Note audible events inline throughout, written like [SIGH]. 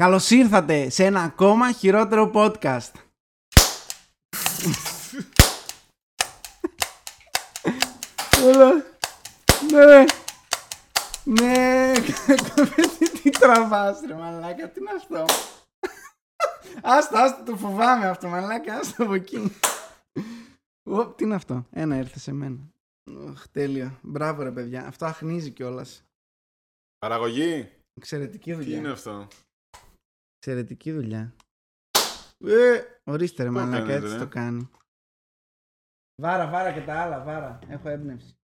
Καλώς ήρθατε σε ένα ακόμα χειρότερο podcast. Έλα. Ναι. Ναι. Τι- [LAUGHS] Τι τραβάς ρε μαλάκα, τι είναι αυτό; Άστα, άστα, το φοβάμαι αυτό μαλάκα, άστα από εκεί. Ω, τι είναι αυτό, ένα ήρθε σε μένα. Οχ, τέλειο. Μπράβο ρε παιδιά, αυτό αχνίζει κιόλας. Παραγωγή. Εξαιρετική Τι δουλειά. είναι αυτό; Εξαιρετική δουλειά. Ε, ορίστε ρε Το μαλάκα, κάνετε, έτσι ρε. το κάνει. Βάρα, βάρα και τα άλλα, βάρα. Έχω έμπνευση.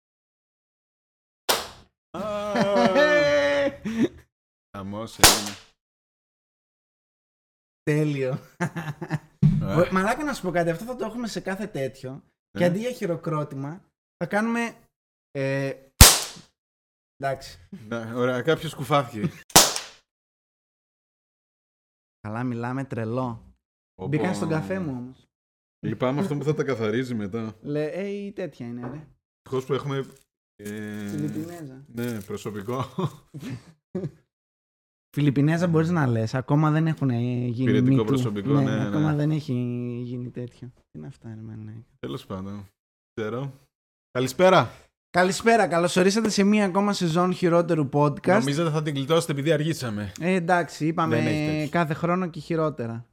Χαμός είναι. Τέλειο. Ε, Ω, Μαλάκα να σου πω κάτι, αυτό θα το έχουμε σε κάθε τέτοιο. Και ε, αντί για χειροκρότημα, θα κάνουμε. Ε, εντάξει. ναι, Ωραία, κάποιος κουφάθηκε. Καλά, μιλάμε τρελό. Πω, Μπήκαν πω. στον καφέ μου όμως. Λυπάμαι αυτό που θα τα καθαρίζει μετά. [LAUGHS] Λέει, ε, η τέτοια είναι, ρε. Ευτυχώς που έχουμε... ε, Φιλιππινέζα. Ναι, προσωπικό. [LAUGHS] Φιλιππινέζα μπορείς να λες. Ακόμα δεν έχουν ε, γίνει. Υπηρετικό Me Too. προσωπικό, ναι, ναι. Ακόμα δεν έχει γίνει τέτοιο. Τι είναι αυτά, ρε μαλάκα. Τέλος πάντων. Ξέρω. Καλησπέρα. Καλησπέρα, καλώς ορίσατε σε μία ακόμα σεζόν χειρότερου podcast. Νομίζετε θα την γλιτώσετε επειδή αργήσαμε. Ε, εντάξει, είπαμε Δεν έχει τέτοιο. κάθε χρόνο και χειρότερα.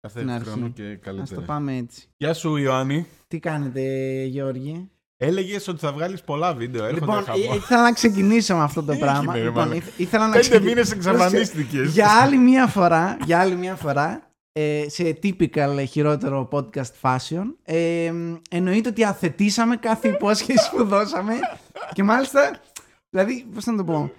Κάθε Στην αρχή. χρόνο και Α το καλύτερα. πάμε έτσι. Γεια σου Ιωάννη. Τι κάνετε, Γεώργη. Έλεγες ότι θα βγάλεις πολλά βίντεο. Έρχονται Λοιπόν, χαμό. ε, ήθελα να ξεκινήσω με αυτό το Τι πράγμα. έγινε, ρε λοιπόν, μαλάκα. ήθ- ήθελα να Πέντε ξεκι- μήνες εξαφανίστηκες. Για άλλη μία φορά, για άλλη μία φορά, ε, σε typical ε, χειρότερο podcast fashion, ε, εννοείται ότι αθετήσαμε κάθε υπόσχεση που δώσαμε και μάλιστα, δηλαδή, πώς να το πω,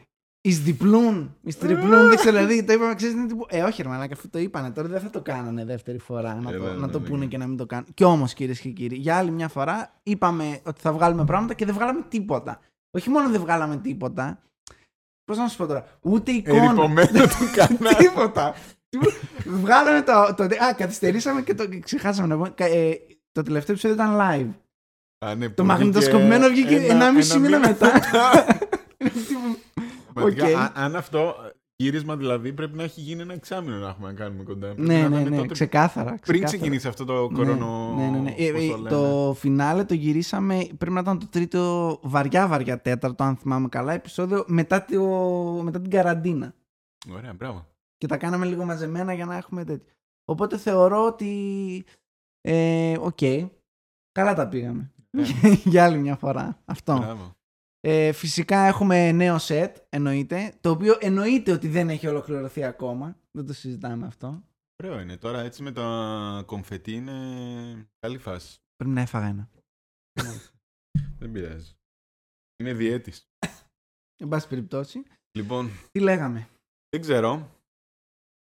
εις διπλούν, εις τριπλούν, δεν ξέρω, δηλαδή το είπαμε, ξέρεις, είναι τύπου, ε, όχι ρε μαλάκα, αφού το είπανε, τώρα δεν θα το κάνανε δεύτερη φορά, να Ε, το, ναι, να ναι, το ναι. πούνε και να μην το κάνουν. Κι όμως, κυρίες και κύριοι, για άλλη μια φορά είπαμε ότι θα βγάλουμε πράγματα και δεν βγάλαμε τίποτα. Όχι μόνο δεν βγάλαμε τίποτα, πώς να σου πω τώρα, ούτε εικόνα. Ερυπωμένο του [LAUGHS] κανάλι. Τίποτα. Τίποτα. Βγάλαμε το, το. Α, καθυστερήσαμε και το και ξεχάσαμε να πούμε. Κα- ε, το τελευταίο επεισόδιο ήταν live. Α, ναι, Το που μαγνητοσκοπημένο βγήκε ένα- 1,5 ένα μήνα μήνα. μετά. Πραγματικά, Οκ. α- Αν αυτό γύρισμα δηλαδή πρέπει να έχει γίνει ένα εξάμηνο να έχουμε να κάνουμε κοντά. Πρέπει ναι, να ναι, ήταν ναι, τότε ξεκάθαρα. Πριν ξεκάθαρα. ξεκινήσει αυτό το Ναι, κορονο. Ναι, ναι, ναι. Ε, πώς ε, το λένε. το φινάλε το γυρίσαμε. Πρέπει να ήταν το τρίτο βαριά βαριά τέταρτο, αν θυμάμαι καλά, επεισόδιο μετά, το, μετά την καραντίνα. Ωραία, μπράβο. Και τα κάναμε λίγο μαζεμένα για να έχουμε τέτοιο. Οπότε θεωρώ ότι. Ε, οκ. Καλά τα πήγαμε. Ναι. [LAUGHS] για άλλη μια φορά. Αυτό. Μπράβο. Ε, φυσικά έχουμε νέο set, εννοείται. Το οποίο εννοείται ότι δεν έχει ολοκληρωθεί ακόμα. Δεν το συζητάμε αυτό. Ωραίο είναι. Τώρα έτσι με τα κομφετί είναι καλή φάση. Πρέπει να έφαγα ένα. [LAUGHS] Δεν πειράζει. Είναι διαίτης. Εν πάση περιπτώσει. Λοιπόν, Τι λέγαμε; δεν ξέρω.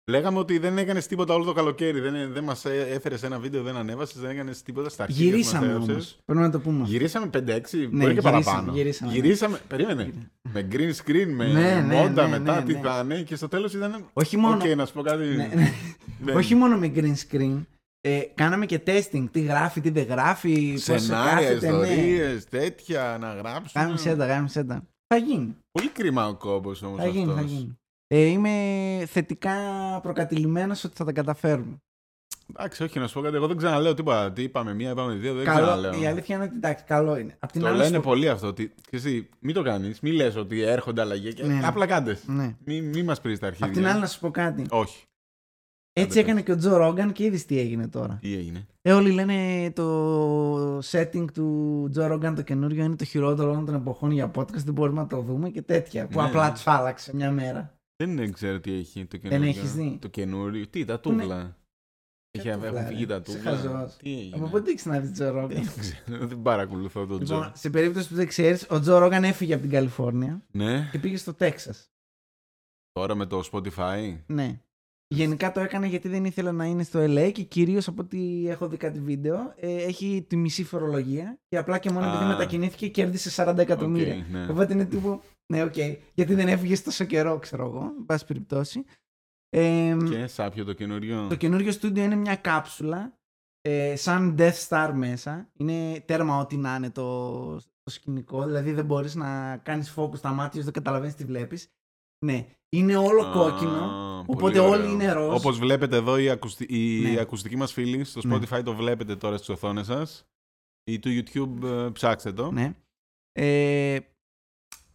Λέγαμε ότι δεν έκανες τίποτα όλο το καλοκαίρι. Δεν, δεν μας έφερες ένα βίντεο, δεν ανέβασες, δεν έκανες τίποτα στα αρχή. Γυρίσαμε όμως. Πρέπει να το πούμε. αυτό. Γυρίσαμε 5-6, μπορεί και γυρίσαμε, παραπάνω. γυρίσαμε. Περίμενε. Με green screen, με Ναι, ναι, μοντάζ ναι, μετά, ναι, τι ναι. θα ναι, και στο τέλος ήταν. Όχι μόνο, Οκ, να σου πω κάτι. ναι, ναι. Δεν- Όχι μόνο με green screen. Ε, κάναμε και testing. Τι γράφει, τι δεν γράφει. πώς Σενάρια, κάθεται, ναι. ιστορίε, τέτοια να γράψουμε. Γάμισε τα, γάμισε τα. Θα γίνει. Πολύ κρίμα ο κόμπο όμως Θα γίνει, θα γίνει. Ε, είμαι θετικά προκατηλημένος ότι θα τα καταφέρουμε. Εντάξει, όχι να σου πω κάτι. Εγώ δεν ξαναλέω τίποτα. Τι είπαμε, μία, είπαμε δύο, δεν Καλό, ξαναλέω. η αλήθεια είναι ότι εντάξει, καλό είναι. Απ' την Το άλλη, λένε σου πω- πολύ αυτό. Ότι, ξέρεις τι, μην το κάνεις. Μην λες ότι έρχονται αλλαγές. Ναι, ναι. Απλά κάντες. Ναι. Μην μη μας πεις τα αρχίδια. Απ' την άλλη, να σου πω κάτι. Όχι. Έτσι Άντε, έκανε και ο Τζο Ρόγκαν και είδες τι έγινε τώρα. Τι έγινε; Ε, όλοι λένε το setting του Τζο Ρόγκαν το καινούριο είναι το χειρότερο όλων των εποχών για podcast. Δεν μπορούμε να το δούμε και τέτοια. Που Ναι, απλά ναι. τους άλλαξε μια μέρα. Δεν ξέρω τι έχει το καινούριο. έχεις δει; Το καινούριο. Τι, τα Ναι. τούβλα. Έχει, τούβλα, έχουν ρε. φύγει τα Είσαι τούβλα. χαζός. Τι έγινε; Από πότε έχει να δεις Τζο Ρόγκαν; Δεν ξέρω, δεν παρακολουθώ τον Λοιπόν, Τζο. σε περίπτωση που δεν ξέρεις, ο Τζο Ρόγκαν έφυγε από την Καλιφόρνια Ναι, και πήγε στο Τέξας. τώρα με το Spotify; Ναι. Γενικά το έκανε γιατί δεν ήθελε να είναι στο LA και κυρίως από ό,τι έχω δει κάτι βίντεο ε, έχει τη μισή φορολογία και απλά και μόνο επειδή Α. μετακινήθηκε κέρδισε 40 εκατομμύρια. Οκ, ναι. Οπότε είναι τύπου. Ναι, οκ. Γιατί δεν έφυγες τόσο καιρό, ξέρω εγώ. Εν πάση περιπτώσει. Ε, Και σάπιο το καινούριο. Το καινούριο στούντιο είναι μια κάψουλα ε, σαν Death Star μέσα. Είναι τέρμα ό,τι να είναι το, το σκηνικό. Δηλαδή δεν μπορείς να κάνεις focus στα μάτια σου, δεν καταλαβαίνεις τι βλέπεις. Ναι. Είναι όλο κόκκινο. Α, οπότε πολύ όλοι ωραίο. είναι ροζ. Όπως βλέπετε εδώ η, ακουστι... η Ναι. ακουστική μας φίλη στο Ναι. Spotify το βλέπετε τώρα στις οθόνες σας. Ή του YouTube ε, ψάξτε το. Ναι. Ε,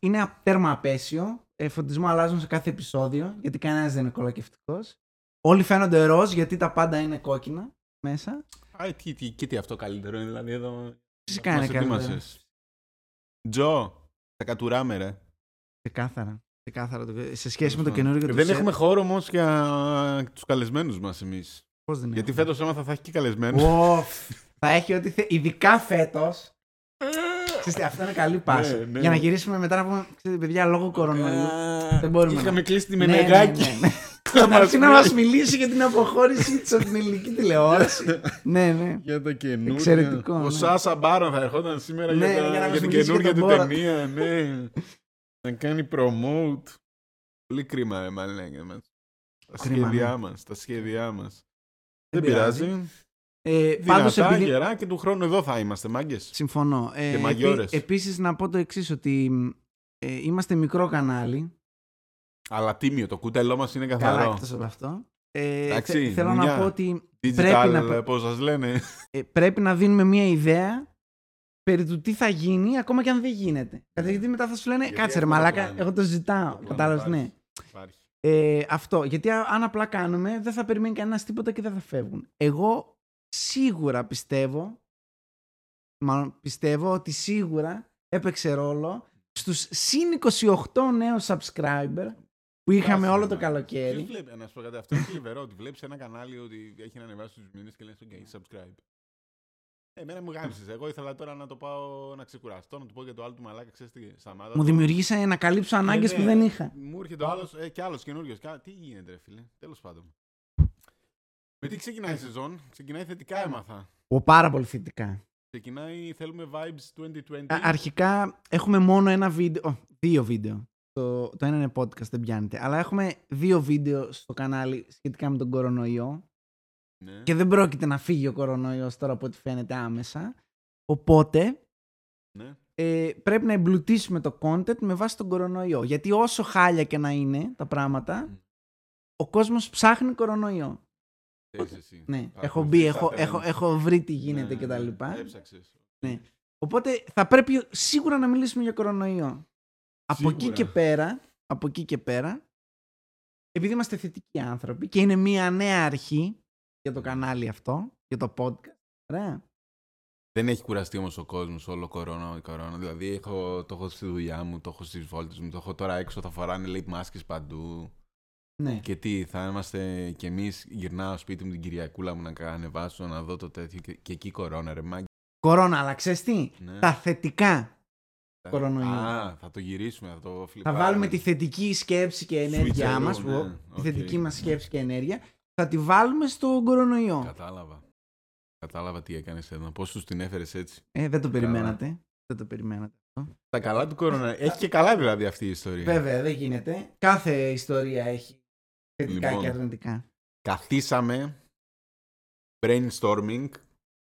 είναι α- τέρμα απέσιο. Ε, φωτισμό αλλάζουν σε κάθε επεισόδιο, γιατί κανένας δεν είναι κολακευτικός. Όλοι φαίνονται ροζ, γιατί τα πάντα είναι κόκκινα μέσα. Α, τι, τι, και τι αυτό καλύτερο είναι δηλαδή εδώ. Φυσικά είναι Μας καλύτερο. ετοίμασες. Τζο, θα κατουράμε ρε. Ξεκάθαρα. Ξεκάθαρα. το- Σε σχέση με το καινούργιο του Δεν set, έχουμε χώρο όμως για τους καλεσμένους μας εμείς. πώς δεν Γιατί έχουμε; φέτος έμαθα θα έχει και καλεσμένους. Οφ, θα έχει ό,τι θε... Ειδικά φέτος. Αυτό είναι καλή πάσα. Ναι, ναι. Για να γυρίσουμε μετά να πούμε, ξέρετε, παιδιά, λόγω κορονοϊού. δεν μπορούμε Είχαμε να- κλείσει τη Ναι, ναι, Μενεγάκη. ναι, [LAUGHS] ναι. Καταρχήν να μας μιλήσει για την αποχώρησή της από την ελληνική τηλεόραση. ναι, ναι. Για τα καινούργια. Εξαιρετικό, Ο ναι. Σάσα Μπάρον θα ερχόταν σήμερα Ναι, για, τα- για να μας για την μιλήσει καινούργια για του τον Borat. ταινία. Ναι. να κάνει promote. Πολύ κρίμα, ρε μαλάκα μας. Τα Κρίμα, σχέδιά ναι. μας, τα σχέδιά μας. Δεν Δεν πειράζει. Ε, πάντως Δυνατά, επειδή... γερά και του χρόνου εδώ θα είμαστε, μάγκες. Συμφωνώ. Ε, Και μαγιόρες. επίσης να πω το εξής ότι ε, είμαστε μικρό κανάλι. Αλλά τίμιο, το κουτέλό μας είναι Καλά καθαρό. εκτός από αυτό. Ε, Εντάξει, θε- θέλω δουλειά. να πω ότι Digital, πρέπει να- πώς σας λένε. ε, πρέπει να δίνουμε μια ιδέα περί του τι θα γίνει ακόμα και αν δεν γίνεται. Κατά γιατί μετά θα σου λένε Γιατί κάτσε ρε έχουμε το μαλάκα, πλάνο. εγώ το ζητάω. Το πλάνο Κατάλαβες, ναι. υπάρχει. Υπάρχει. Ε, αυτό. Γιατί α- αν απλά κάνουμε, δεν θα περιμένει κανένας τίποτα και δεν θα φεύγουν. Εγώ σίγουρα πιστεύω, μάλλον πιστεύω ότι σίγουρα έπαιξε ρόλο στους συν 28 νέους subscriber που είχαμε Άσε, όλο το μα. καλοκαίρι. Ποιος βλέπει, να σου πω κάτι, αυτό είναι θλιβερό, ότι βλέπεις ένα κανάλι ότι έχει να ανεβάσει τους μήνες και λες, ok, subscribe. Ε, Εμένα μου γάμισες. Εγώ ήθελα τώρα να το πάω να ξεκουραστώ, να του πω για το άλλο του μαλάκα, ξέρεις τι, σταμάτα. Μου το. δημιουργήσε να καλύψω ανάγκες Ε, που ναι. δεν είχα. Μου έρχεται ο άλλος, ε, και άλλος καινούριος. Κα- Τι γίνεται ρε φίλε, τέλος πάντων. Με τι ξεκινάει η σεζόν, ξεκινάει θετικά έμαθα. Ο, πάρα πολύ θετικά. Ξεκινάει, θέλουμε vibes 2020. Α- αρχικά έχουμε μόνο ένα βίντεο, ω, δύο βίντεο. Το, το ένα είναι podcast, δεν πιάνετε. Αλλά έχουμε δύο βίντεο στο κανάλι σχετικά με τον κορονοϊό. ναι. Και δεν πρόκειται να φύγει ο κορονοϊός τώρα από ό,τι φαίνεται άμεσα. Οπότε ναι. ε, πρέπει να εμπλουτίσουμε το content με βάση τον κορονοϊό. Γιατί όσο χάλια και να είναι τα πράγματα, Μμ. ο κόσμος ψάχνει κορονοϊό. Θες εσύ. Ναι, Θα έχω μπει, ακολουθείς έχω, τα έχω, trends. έχω βρει τι γίνεται Ναι, και τα ναι, λοιπά. Έψαξες. Ναι. Οπότε θα πρέπει σίγουρα να μιλήσουμε για κορονοϊό. Από εκεί Σίγουρα. και πέρα, από εκεί και πέρα, επειδή είμαστε θετικοί άνθρωποι και είναι μια νέα αρχή για το κανάλι αυτό, για το podcast. Ωραία. Δεν έχει κουραστεί όμως ο κόσμος όλο κορώνα, κορώνα. Δηλαδή έχω, το έχω στη δουλειά μου, το έχω στις βόλτες μου, το έχω τώρα έξω, θα φοράνε λέει μάσκες παντού. Ναι. Και τι, θα είμαστε κι εμείς, γυρνάω σπίτι μου την Κυριακούλα μου να ανεβάσω, να δω το τέτοιο και, και εκεί κορώνα, ρε μάγκη. Κορώνα, αλλά ξέρεις τι, Ναι. τα θετικά. κορονοϊό. Α, θα το γυρίσουμε, θα το Θα φλιπάρουμε. βάλουμε τη θετική σκέψη και ενέργειά Switcheroo, μας, ναι. που- τη Οκ. θετική μας σκέψη και ενέργεια, θα τη βάλουμε στον κορονοϊό. Κατάλαβα. Κατάλαβα τι έκανες εδώ. Πώς τους την έφερες έτσι. Ε, δεν το περιμένατε. Δεν το περιμένατε. Τα καλά του κορώνα. Έχει και καλά δηλαδή αυτή η ιστορία. Βέβαια, δεν γίνεται. Κάθε ιστορία έχει θετικά Λοιπόν. και αρνητικά. Καθίσαμε brainstorming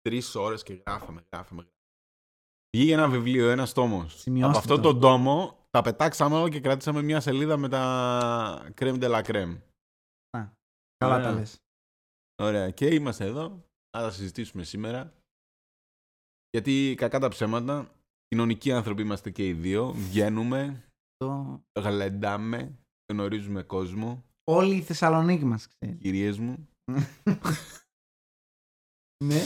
τρεις ώρες και γράφαμε, γράφαμε. Βγήκε ένα βιβλίο, ένα τόμο. Σημειώστε Από αυτό το. τον τόμο τα πετάξαμε όλα και κρατήσαμε μια σελίδα με τα crème de la crème. Καλά Ωραία. τα λες. Ωραία. Και είμαστε εδώ. Να τα συζητήσουμε σήμερα. Γιατί κακά τα ψέματα, κοινωνικοί άνθρωποι είμαστε και οι δύο. Βγαίνουμε, Το... γλεντάμε, γνωρίζουμε κόσμο, Όλη η Θεσσαλονίκη μας ξέρεις. κυρίες μου. [LAUGHS] ναι.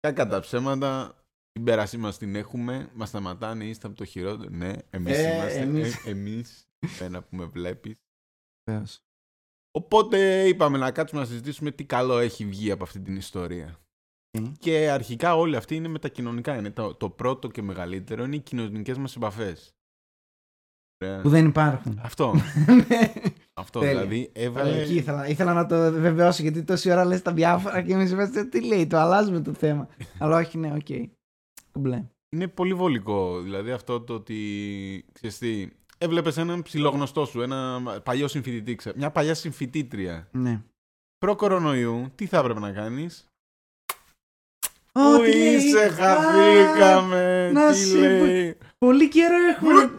Κακά τα ψέματα, την πέρασή μας την έχουμε, μας σταματάνε, είστε από το χειρότερο. Ναι, εμείς Ε, είμαστε. εμείς. Ε, εμείς, ένα που με βλέπεις. Βεβαίως. Οπότε είπαμε να κάτσουμε να συζητήσουμε τι καλό έχει βγει από αυτή την ιστορία. Οκ. Και αρχικά όλοι αυτοί είναι με τα κοινωνικά. Είναι το, το πρώτο και μεγαλύτερο είναι οι κοινωνικές μας επαφές. Ωραία. Που δεν υπάρχουν. Αυτό. [LAUGHS] Ναι. Αυτό Τέλεια. δηλαδή Ε, έβαλε. Εκεί ήθελα, ήθελα να το βεβαιώσω γιατί τόση ώρα λες τα διάφορα και εμείς είμαστε τι λέει, το αλλάζουμε το θέμα. [LAUGHS] Αλλά όχι, ναι, οκ. Κομπλέ. Είναι πολύ βολικό. Δηλαδή αυτό το ότι. Ξέρεις τι, έβλεπες έναν ψιλογνωστό σου, ένα παλιό συμφοιτητή, ξέ- μια παλιά συμφοιτήτρια. Ναι. Προ-κορονοϊού, τι θα έπρεπε να κάνεις; Ω, Πού τι λέει; είσαι, Α, χαθήκαμε. να Τι σε- λέει; Πολύ καιρό έχουμε.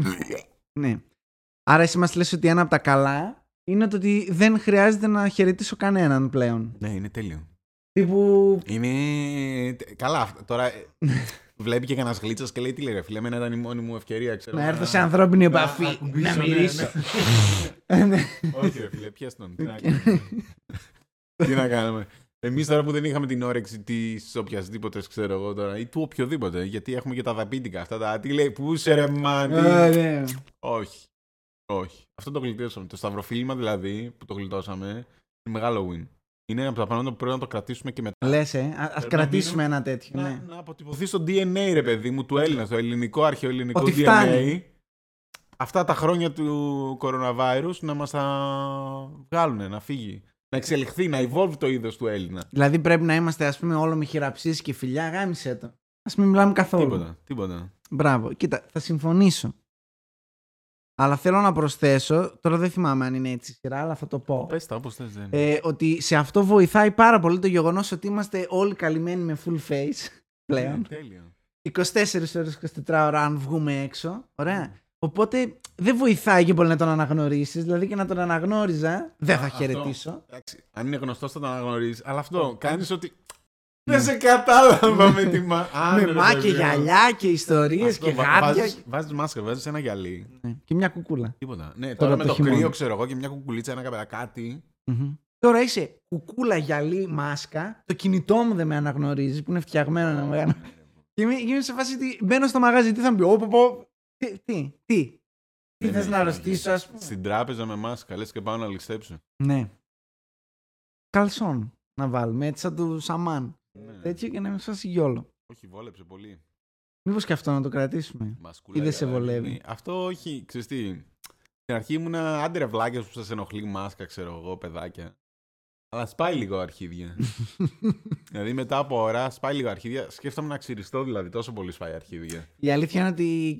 [LAUGHS] ναι. Άρα εσύ μας λες ότι ένα από τα καλά είναι το ότι δεν χρειάζεται να χαιρετήσω κανέναν πλέον. Ναι, είναι τέλειο. Τύπου... Είναι. Καλά, αυτό. τώρα ε, βλέπει και κανένας γλίτσα και λέει τι λέει, ρε φίλε. Εμένα ήταν η μόνη μου ευκαιρία, ξέρω. Να έρθω σε ανθρώπινη να επαφή, ακουμπήσω, να ναι, μυρίσω. [LAUGHS] ναι. Όχι, ρε φίλε, πιες τον. Τι να κάνουμε. [LAUGHS] Τι να κάνουμε. Εμείς τώρα που δεν είχαμε την όρεξη της οποιασδήποτε, ξέρω εγώ τώρα, ή του οποιοδήποτε, γιατί έχουμε και τα δαπίτικα αυτά. Τα τι λέει, πού είσαι ρε μάντι. Α, ναι. Όχι. Όχι. Αυτό το γλιτώσαμε. Το σταυροφίλημα δηλαδή που το γλιτώσαμε είναι μεγάλο win. Είναι από τα πράγματα που πρέπει να το κρατήσουμε και μετά. Λες, ε. Α- Ας Πρέπει κρατήσουμε να ένα τέτοιο, Να, ναι. να αποτυπωθεί στο DNA, ρε παιδί μου, του Έλληνα, το ελληνικό αρχαιοελληνικό Ότι DNA. φτάνει. Αυτά τα χρόνια του coronavirus να μας τα βγάλουν, να φύγει. Να εξελιχθεί, να evolve το είδος του Έλληνα. Δηλαδή πρέπει να είμαστε, ας πούμε, όλο με χειραψίες και φιλιά. Γάμισε το. Ας μην μιλάμε καθόλου. Τίποτα, τίποτα. Μπράβο. Κοίτα, θα συμφωνήσω. Αλλά θέλω να προσθέσω, τώρα δεν θυμάμαι αν είναι έτσι η σειρά, αλλά θα το πω. Πες τα όπως θες, δεν. Ε, ότι σε αυτό βοηθάει πάρα πολύ το γεγονός ότι είμαστε όλοι καλυμμένοι με full face [LAUGHS] πλέον. Ναι, τέλειο. 24 ώρες, 24 ώρα αν βγούμε έξω. Ωραία. Οπότε δεν βοηθάει και πολύ να τον αναγνωρίσεις. Δηλαδή και να τον αναγνώριζα, δεν θα Α, αυτό. χαιρετήσω. Εντάξει, αν είναι γνωστός θα το αναγνωρίζεις. Αλλά αυτό κάνεις ότι. Δεν σε κατάλαβα με τη μα. [LAUGHS] Α, με ναι, μα ρε, και παιδί μου. γυαλιά και ιστορίες Αυτό, και βα- γάτια. βάζεις- Βάζεις μάσκα, βάζεις ένα γυαλί. Ναι, Και μια κουκούλα. Τίποτα. Ναι, Τώρα τώρα με το το χειμώνα. κρύο ξέρω εγώ και μια κουκουλίτσα, ένα καπελά, κάτι. Μμμ. Τώρα είσαι κουκούλα, γυαλί, μάσκα. Το κινητό μου δεν με αναγνωρίζει που είναι φτιαγμένο να με αναγνωρίζει. [LAUGHS] Και είμαι, και είμαι σε φάση ότι μπαίνω στο μαγάζι, τι θα μου πει, «Ω, πω, πω». Τι, τι, τι. Τι Ναι, θες ναι, να ναι, αρρωστήσω, ναι. ας πούμε. Στην τράπεζα με μάσκα, λες και πάω να ληστέψω. Ναι. Καλσόν να βάλουμε, έτσι σαν του Σαμάν. Ναι. Τέτοιο και να είμαι σε φάση γιόλο. Όχι, βόλεψε πολύ. Μήπως και αυτό να το κρατήσουμε; Μασκούλα, Ή δεν σε γυαλί. βολεύει; Αυτό όχι, ξέρεις τι. Στην αρχή ήμουνα άντε ρε βλάκες που σας ενοχλεί μάσκα, ξέρω εγώ, παιδάκια. Αλλά σπάει λίγο αρχίδια. [LAUGHS] δηλαδή μετά από ώρα σπάει λίγο αρχίδια. Σκέφτομαι να ξυριστώ δηλαδή, τόσο πολύ σπάει αρχίδια. Η αλήθεια είναι ότι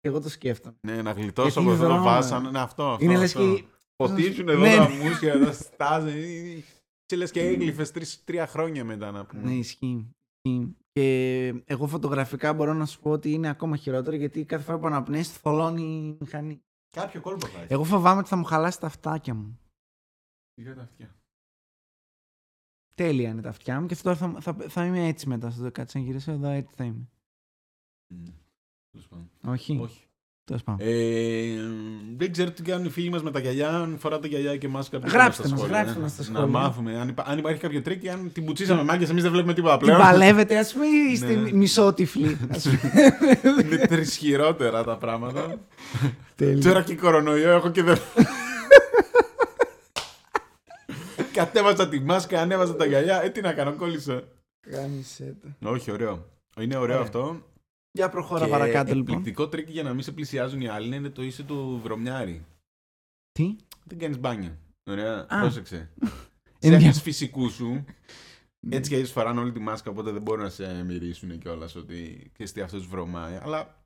και εγώ το σκέφτομαι. Ναι, να γλιτώσω Γιατί από αυτό το δρόμα. βάσανο. Είναι αυτό. αυτό Είναι λες αυτό. και... Ποτίζουν εδώ Ναι, τα ναι. μουσια, εδώ στάζουν. [LAUGHS] Και λες και έγκλειφες τρεις, τρία χρόνια μετά να πούμε. Ναι, ισχύει. ισχύει. Και εγώ φωτογραφικά μπορώ να σου πω ότι είναι ακόμα χειρότερο γιατί κάθε φορά που αναπνέεις θολώνει η μηχανή. Κάποιο κόλπο θα έχει. Εγώ φοβάμαι ότι θα μου χαλάσει τα αυτάκια μου. Για τα αυτιά; Τέλεια είναι τα αυτιά μου και τώρα θα, θα, θα είμαι έτσι μετά. Στο κάτσε να γυρίσω εδώ, έτσι θα είμαι. Μμ. Τέλος πάντων. Όχι. Όχι. Τέλος πάντων. Ε, δεν ξέρω τι κάνουν οι φίλοι μας με τα γυαλιά. Αν φοράτε γυαλιά και μάσκα. πείτε Γράψτε στα μας, σχόλια, γράψτε ε. μας στα Να σχόλια. μάθουμε αν, υπά- αν υπάρχει κάποιο τρίκ ή αν την πουτσίσαμε μάγκες. Εμείς δεν βλέπουμε τίποτα Τι πλέον. παλεύετε, ας πούμε, ή είστε Ναι. μισότυφλοι. ας πούμε. Είναι τρισχειρότερα τα πράγματα. Τέλεια. Τώρα και κορονοϊό έχω και δεν. Κατέβασα τη μάσκα, ανέβασα τα γυαλιά. Ε, τι να κάνω, κόλλησα. Γάμησέ το. Όχι, ωραίο. Είναι ωραίο Ωραία. αυτό. Για προχώρα και παρακάτω λοιπόν. εκπληκτικό τρίκ για να μην σε πλησιάζουν οι άλλοι είναι το είσαι του βρωμιάρι. Τι; Δεν κάνεις μπάνιο. Ωραία, Α. πρόσεξε. [LAUGHS] Είναι Φτιάχνει δια- φυσικούς σου. Έτσι και έτσι φοράνε όλη τη μάσκα, οπότε δεν μπορούν να σε μυρίσουν κιόλας ότι ξέρεις τι αυτός βρωμάει. Αλλά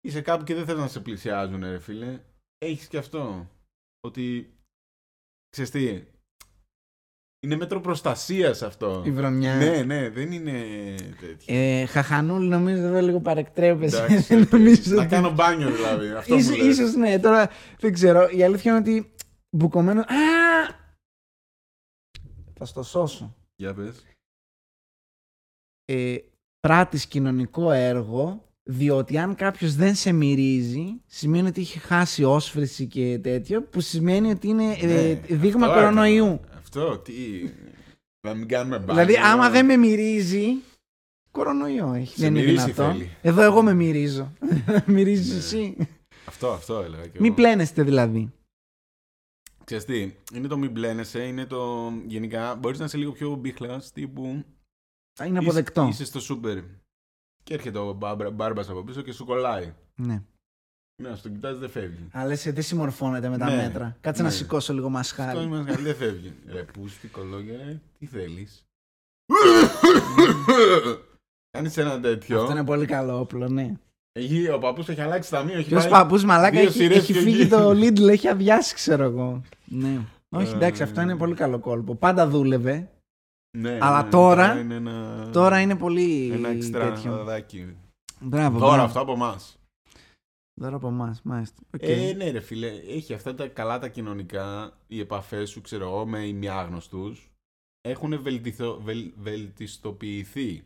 είσαι κάπου και δεν θες να σε πλησιάζουν, ρε φίλε. Έχεις και αυτό. Ότι. ξέρεις τι. Είναι μέτρο προστασίας αυτό. Η βρωμιά. Ναι, ναι, δεν είναι τέτοιο. Ε, χαχανούλη νομίζω εδώ λίγο παρεκτρέπεσαι. Εντάξει, [LAUGHS] νομίζω να ότι- κάνω μπάνιο δηλαδή. Αυτό μου Ίσως, λες. ίσως ναι, τώρα δεν ξέρω. Η αλήθεια είναι ότι μπουκωμένο. Α! Θα στο σώσω. Για πες. Ε, πράττεις κοινωνικό έργο, διότι αν κάποιος δεν σε μυρίζει, σημαίνει ότι έχει χάσει όσφρηση και τέτοιο, που σημαίνει ότι είναι ε, Ναι, δείγμα αυτό κορονοϊού. Έκανα. Αυτό, τι. Να μην κάνουμε μπάνιο. Δηλαδή, άμα δεν με μυρίζει, κορονοϊό έχει. Σε δεν είναι μυρίσει δυνατό. θέλει. Εδώ εγώ με μυρίζω. [LAUGHS] Μυρίζεις Ναι. εσύ. Αυτό, αυτό έλεγα και Μην εγώ. πλένεστε δηλαδή. Ξέρεις τι, είναι το μην μπλένεσαι, είναι το γενικά, μπορείς να είσαι λίγο πιο μπίχλας, τύπου Είναι αποδεκτό. Είσαι, είσαι στο σούπερ και έρχεται ο μπάμπρα- μπάρμπας από πίσω και σου κολλάει. Ναι. Ναι, στο κοιτάζει δεν φεύγει. Αλλά εσύ δεν συμμορφώνεται με τα Ναι, μέτρα; Κάτσε ναι. να σηκώσω λίγο Αυτό μασχάρι. είναι μας δεν φεύγει. Ρε πούστη κολόγια, ρε, τι θέλεις; Κάνεις ένα τέτοιο. Αυτό είναι πολύ καλό όπλο, ναι. Έχει, ο παππούς έχει αλλάξει ταμείο. Έχει Ποιο πάει- παππούς μαλάκα δύο έχει, σειρές έχει και φύγει εκεί. το Lidl, έχει αδειάσει, ξέρω εγώ. Ναι. Όχι, Ε, εντάξει, αυτό είναι πολύ καλό κόλπο. Πάντα δούλευε. Ναι, Αλλά ναι, τώρα- είναι ένα, Τώρα είναι πολύ ένα εξτρά τέτοιο. δαδάκι. Μπράβο. Τώρα μπράβο. αυτό από εμάς. Δώρο από εμάς, μάλιστα. Οκ. Ε, ναι, ρε φίλε, έχει αυτά τα καλά τα κοινωνικά, οι επαφές σου, ξέρω εγώ, με ημιάγνωστους έχουν βελτιθω... βελ... βελτιστοποιηθεί.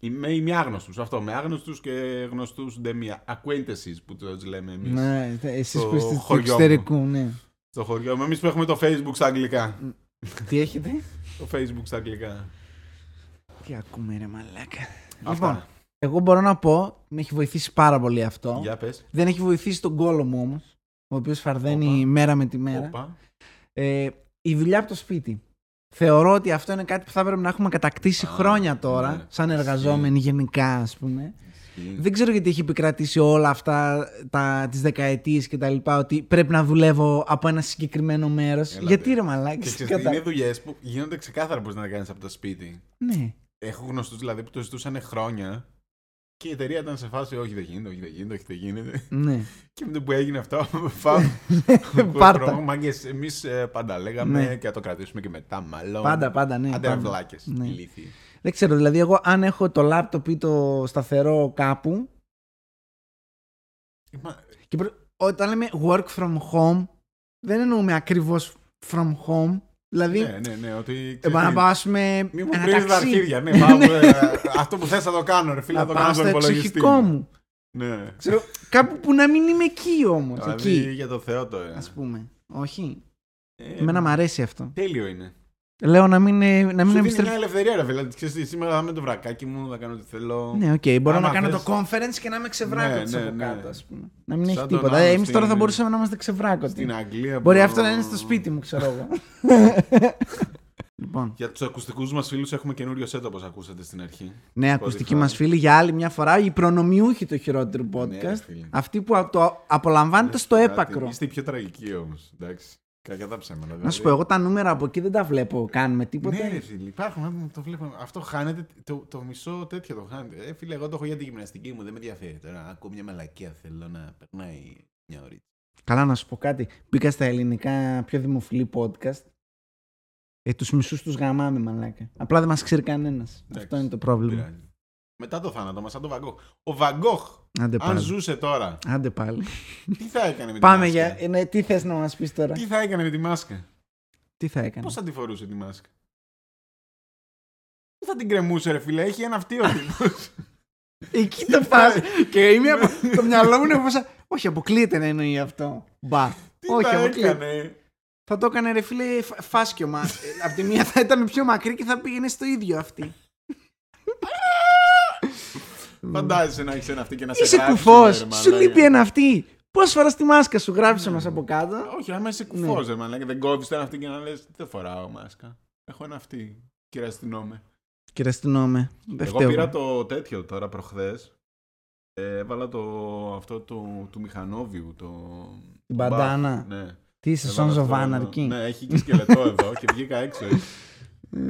Ή Με ημιάγνωστους, αυτό. Με άγνωστους και γνωστούς ντεμια. Acquaintances που τους λέμε εμείς. Ναι, εσείς στο που είστε του χωριό μου. εξωτερικού, ναι. Στο χωριό μου. Εμείς που έχουμε το Facebook στα αγγλικά. Τι έχετε; το Facebook στα αγγλικά. Τι ακούμε, ρε μαλάκα. Αυτά. Λοιπόν, εγώ μπορώ να πω, με έχει βοηθήσει πάρα πολύ αυτό. Για πες. Δεν έχει βοηθήσει τον κόλο μου όμως, ο οποίος φαρδένει Όπα. μέρα με τη μέρα. Όπα. Ε, η δουλειά από το σπίτι. Θεωρώ ότι αυτό είναι κάτι που θα έπρεπε να έχουμε κατακτήσει Α, χρόνια τώρα, ναι. σαν εργαζόμενοι γενικά, ας πούμε. Ισχύει. Δεν ξέρω γιατί έχει επικρατήσει όλα αυτά τα, τις δεκαετίες και τα λοιπά, ότι πρέπει να δουλεύω από ένα συγκεκριμένο μέρος. Έλατε. γιατί ρε Και μαλάκι, ξέρεις, τι, είναι δουλειές που γίνονται ξεκάθαρα πώς να τα κάνεις από το σπίτι. Ναι. Έχω γνωστούς δηλαδή που το ζητούσαν χρόνια και η εταιρεία ήταν σε φάση όχι δεν γίνεται, όχι δεν γίνεται, όχι δεν γίνεται. ναι. Και με το που έγινε αυτό, [LAUGHS] πάμε. [LAUGHS] Πάρτα. Μάγκε, εμείς πάντα λέγαμε Ναι. και θα το κρατήσουμε και μετά, μάλλον. Πάντα, πάντα, ναι. Άντε ρε πάντα. βλάκες. Ναι. ηλίθιοι. Δεν ξέρω, δηλαδή εγώ αν έχω το λάπτοπ ή το σταθερό κάπου, Μα- και προ- όταν λέμε work from home, δεν εννοούμε ακριβώς from home. Δηλαδή, Ναι, ναι, ναι, ότι. ε, να πάω, ας πούμε, Μη μου ένα βρίζεις τα ταξί. αρχίδια. Ναι, [LAUGHS] πάω, ε, αυτό που θες θα το κάνω, ρε φίλε, να θα το πάω κάνω στο στον υπολογιστή. εξοχικό μου. Ναι. Ξέρω, κάπου που να μην είμαι εκεί όμως. Δηλαδή, εκεί, για το Θεό το. ε. ας πούμε. Όχι. Ε, Εμένα μου αρέσει αυτό. Τέλειο είναι. Λέω να μην, ε, να Σου μην δίνει επιστρέφω. μια ελευθερία, ρε φίλε. Δηλαδή, ξέρεις τι, σήμερα θα είμαι το βρακάκι μου, θα κάνω ό,τι θέλω. Ναι, οκ. Μπορώ Άμα να κάνω θες- το conference και να είμαι ξεβράκωτος Ναι, ναι, από ναι. κάτω, ας πούμε. Να μην Σαν έχει τον τίποτα. άλλο Ε, εμείς τώρα θα στην- μπορούσαμε να είμαστε ξεβράκωτοι. Στην Αγγλία. Μπορεί που- αυτό να είναι στο σπίτι μου, ξέρω εγώ. [LAUGHS] λοιπόν, Για τους ακουστικούς μας φίλους έχουμε καινούριο set όπως ακούσατε στην αρχή. ναι, Spotify. ακουστικοί μας φίλοι για άλλη μια φορά, οι προνομιούχοι του χειρότερου Ναι, ρε podcast. φίλε. Αυτοί που το απολαμβάνετε στο Κάτι, έπακρο. Είστε οι πιο τραγικοί όμως. Εντάξει. Κακά τα ψέματα. Να σου πω, εγώ τα νούμερα από εκεί δεν τα βλέπω καν με τίποτα. Ναι, ρε φίλε, υπάρχουν. άτομα που Το βλέπω. Αυτό χάνεται. Το, το μισό τέτοιο το χάνεται. Ε, φίλε, εγώ το έχω για τη γυμναστική μου. Δεν με ενδιαφέρει τώρα. Ακούω μια μαλακία. Θέλω να περνάει μια ωρίτσα. Καλά, να σου πω κάτι. Μπήκα στα ελληνικά πιο δημοφιλή podcast. Ε, τους μισούς τους γαμάμε, μαλάκα. Απλά δεν μας ξέρει κανένας. Εντάξει, Αυτό είναι το πρόβλημα. Πειράζει. Μετά το θάνατο μας, σαν τον Βαγκόχ. Ο Βαγκόχ, Άντε αν πάλι. ζούσε τώρα, Άντε πάλι. τι θα έκανε με τη Πάμε μάσκα; για... ε, ναι, τι θες να μας πεις τώρα; Τι θα έκανε με τη μάσκα; Τι θα έκανε; Πώς θα τη φορούσε τη μάσκα; Πού θα την κρεμούσε, ρε φίλε. Έχει ένα αυτίο τύπος. [LAUGHS] Εκεί το πας. [LAUGHS] και είμαι από... το μυαλό μου είναι όπως... Όχι, αποκλείεται να εννοεί αυτό. Μπα. [LAUGHS] Τι Όχι, θα αποκλείεται. έκανε; Θα το έκανε ρε φίλε φ- φάσκιωμα. Ε, Απ' τη μία θα ήταν πιο μακρύ και θα πήγαινε στο ίδιο αυτή. Φαντάζεσαι να έχεις ένα αυτή και να σε Είσαι γράψει, κουφός. ρε, Σου μαλάκα. λείπει ένα αυτή. Πώ φορά τη μάσκα σου, γράψε μας από κάτω; Όχι, άμα είσαι κουφός, Ναι. ρε μαλάκα, δεν κόβεις τον αυτή και να λες: Δεν φοράω μάσκα. Έχω ένα αυτή. Κύριε αστυνόμε. Κύριε αστυνόμε. Δεν Εγώ φταίω. πήρα το τέτοιο τώρα προχθές. Ε, έβαλα το, αυτό του, του μηχανόβιου. Το, Την το buff. μπαντάνα. Ναι. Τι είσαι, Έβαλα Sons of αυτό εδώ. Anarchy; Ναι, έχει και σκελετό εδώ και βγήκα έξω. έτσι.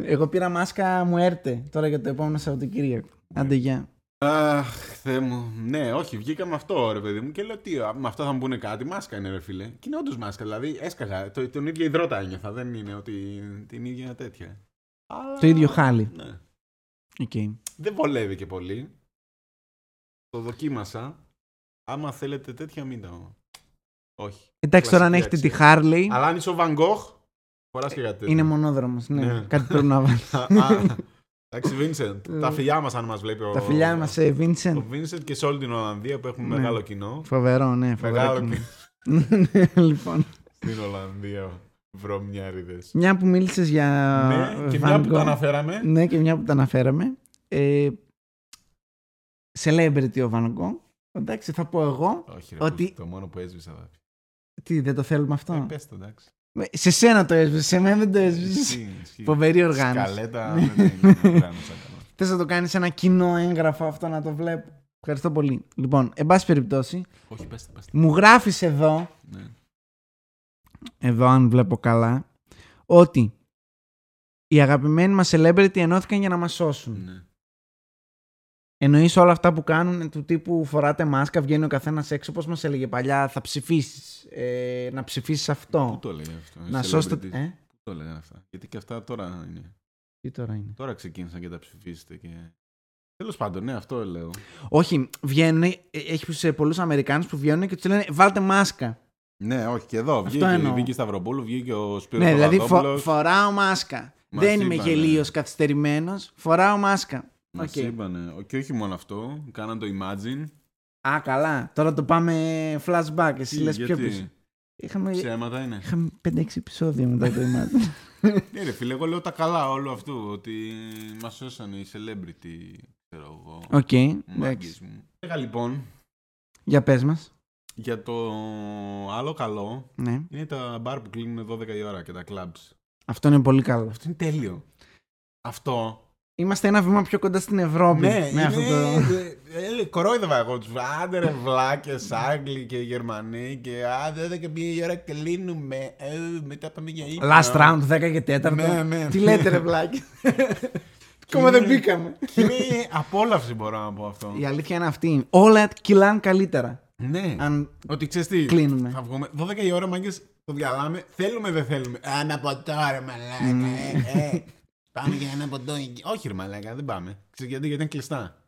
Εγώ πήρα μάσκα μου έρτε τώρα για το επόμενο Σαββατοκύριακο. Άντε γεια. Αχ, Θεέ μου. Ναι, όχι, βγήκα με αυτό ρε παιδί μου και λέω τι, α, με αυτό θα μου πούνε κάτι. Μάσκα είναι ρε φίλε. Και είναι όντως μάσκα. Δηλαδή έσκαγα. Το, τον ίδιο υδρότα ένιωθα. Δεν είναι ότι την ίδια τέτοια. Αλλά- Το ίδιο χάλι. Ναι. Okay. Δεν βολεύει και πολύ. Το δοκίμασα. Άμα θέλετε τέτοια, μην το. Όχι. Εντάξει, τώρα αν Κλασική έχετε τη αξία. Harley, Αλλά αν είσαι ο Van Gogh, φοράς και κάτι τέτοιο. είναι μονόδρομος. Ναι. Ναι. κάτι πρέπει να [LAUGHS] βάλεις. Α, α, Εντάξει, Vincent. τα φιλιά μας, αν μας βλέπει ο. Τα φιλιά μας, ε, Ο Vincent. Vincent και σε όλη την Ολλανδία που έχουμε Ναι. μεγάλο κοινό. Φοβερό, ναι, φοβερό. Μεγάλο κοινό. κοινό [LAUGHS] Ναι, λοιπόν. στην Ολλανδία. Βρωμιάριδες. Μια που μίλησες για. Ναι, και Van μια που Gogh. τα αναφέραμε. Ναι, και μια που τα αναφέραμε. Ε, celebrity ο Van Gogh. Εντάξει, θα πω εγώ. Όχι, ρε, Ότι- ότι... το μόνο που έσβησα. δάφη. Τι, δεν το θέλουμε Ε, αυτό. πες το, εντάξει. Ε, Σε σένα το έσβησε, σε μένα δεν το έσβησε. Ισχύει, ισχύει. Φοβερή οργάνωση. Σκαλέτα δεν είναι οργάνωση ακόμα. Θε να το κάνει ένα κοινό έγγραφο αυτό να το βλέπω. Ευχαριστώ πολύ. Λοιπόν, εν πάση περιπτώσει, Όχι, πες το, πες το. μου γράφει εδώ, Ναι. εδώ αν βλέπω καλά, ότι οι αγαπημένοι μας celebrity ενώθηκαν για να μας σώσουν. Ναι. Εννοείς όλα αυτά που κάνουν του τύπου φοράτε μάσκα, βγαίνει ο καθένας έξω, όπως μας έλεγε παλιά, θα ψηφίσεις, ε, να ψηφίσεις Πού αυτό, το λέει αυτό. οι να σώσετε... celebrities? Ε, Πού το λένε αυτά; Γιατί και αυτά τώρα είναι. τι τώρα είναι; Τώρα ξεκίνησαν και τα ψηφίσετε και. Τέλος πάντων, ναι, αυτό λέω. Όχι, βγαίνουν, ε, έχει πολλούς Αμερικάνους που βγαίνουν και τους λένε βάλτε μάσκα. Ναι, όχι, και εδώ. Αυτό Βγήκε, εννοώ. βγήκε η Σταυροπούλου, βγήκε ο Σπύρος Ναι, δηλαδή φο- Παπαδόπουλος. φοράω μάσκα. Μας Δεν είμαι είπανε. γελίος καθυστερημένος. Φοράω μάσκα. Μας Οκ. είπανε. Ο- Και όχι μόνο αυτό, κάναν το Imagine. Α, καλά. Τώρα το πάμε flashback. Εσύ Τι, λες πιο γιατί; πίσω. Είχαμε, Ψέματα είναι. είχαμε 5-6 επεισόδια μετά το ημάδι. Ναι, [LAUGHS] ρε φίλε, εγώ λέω τα καλά όλου αυτού. Ότι μας σώσαν οι celebrity. Ξέρω εγώ. Οκ, μάγκες εντάξει. μου. Έλεγα λοιπόν Για πες μας. για το άλλο καλό Ναι. είναι τα μπαρ που κλείνουν 12 η ώρα και τα clubs. Αυτό είναι πολύ καλό. Αυτό είναι τέλειο. Αυτό. Είμαστε ένα βήμα πιο κοντά στην Ευρώπη. Ναι, με είναι... αυτό το... ε, κορόιδευα εγώ τους. Άντε ρε βλάκες, Άγγλοι και Γερμανοί και άντε και μία ώρα κλείνουμε. Ε, μετά πάμε για ύπνο. Last round, 10 και 4. Ναι, ναι. Τι λέτε, ρε βλάκι. [LAUGHS] Ακόμα δεν είναι- μπήκαμε. Και είναι απόλαυση μπορώ να πω αυτό. Η αλήθεια είναι αυτή. Όλα κυλάν καλύτερα. Ναι. Αν Ότι ξέρεις τι. κλείνουμε. Θα βγούμε 12 η ώρα, μάγκες, το διαλάμε. Θέλουμε, δεν θέλουμε. Α, Ένα ποτό, ρε μαλάκα. Ε, ε. Πάμε για ένα ποτό εκεί. Όχι, ρε μαλάκα, δεν πάμε. Ξέρεις γιατί, γιατί είναι κλειστά.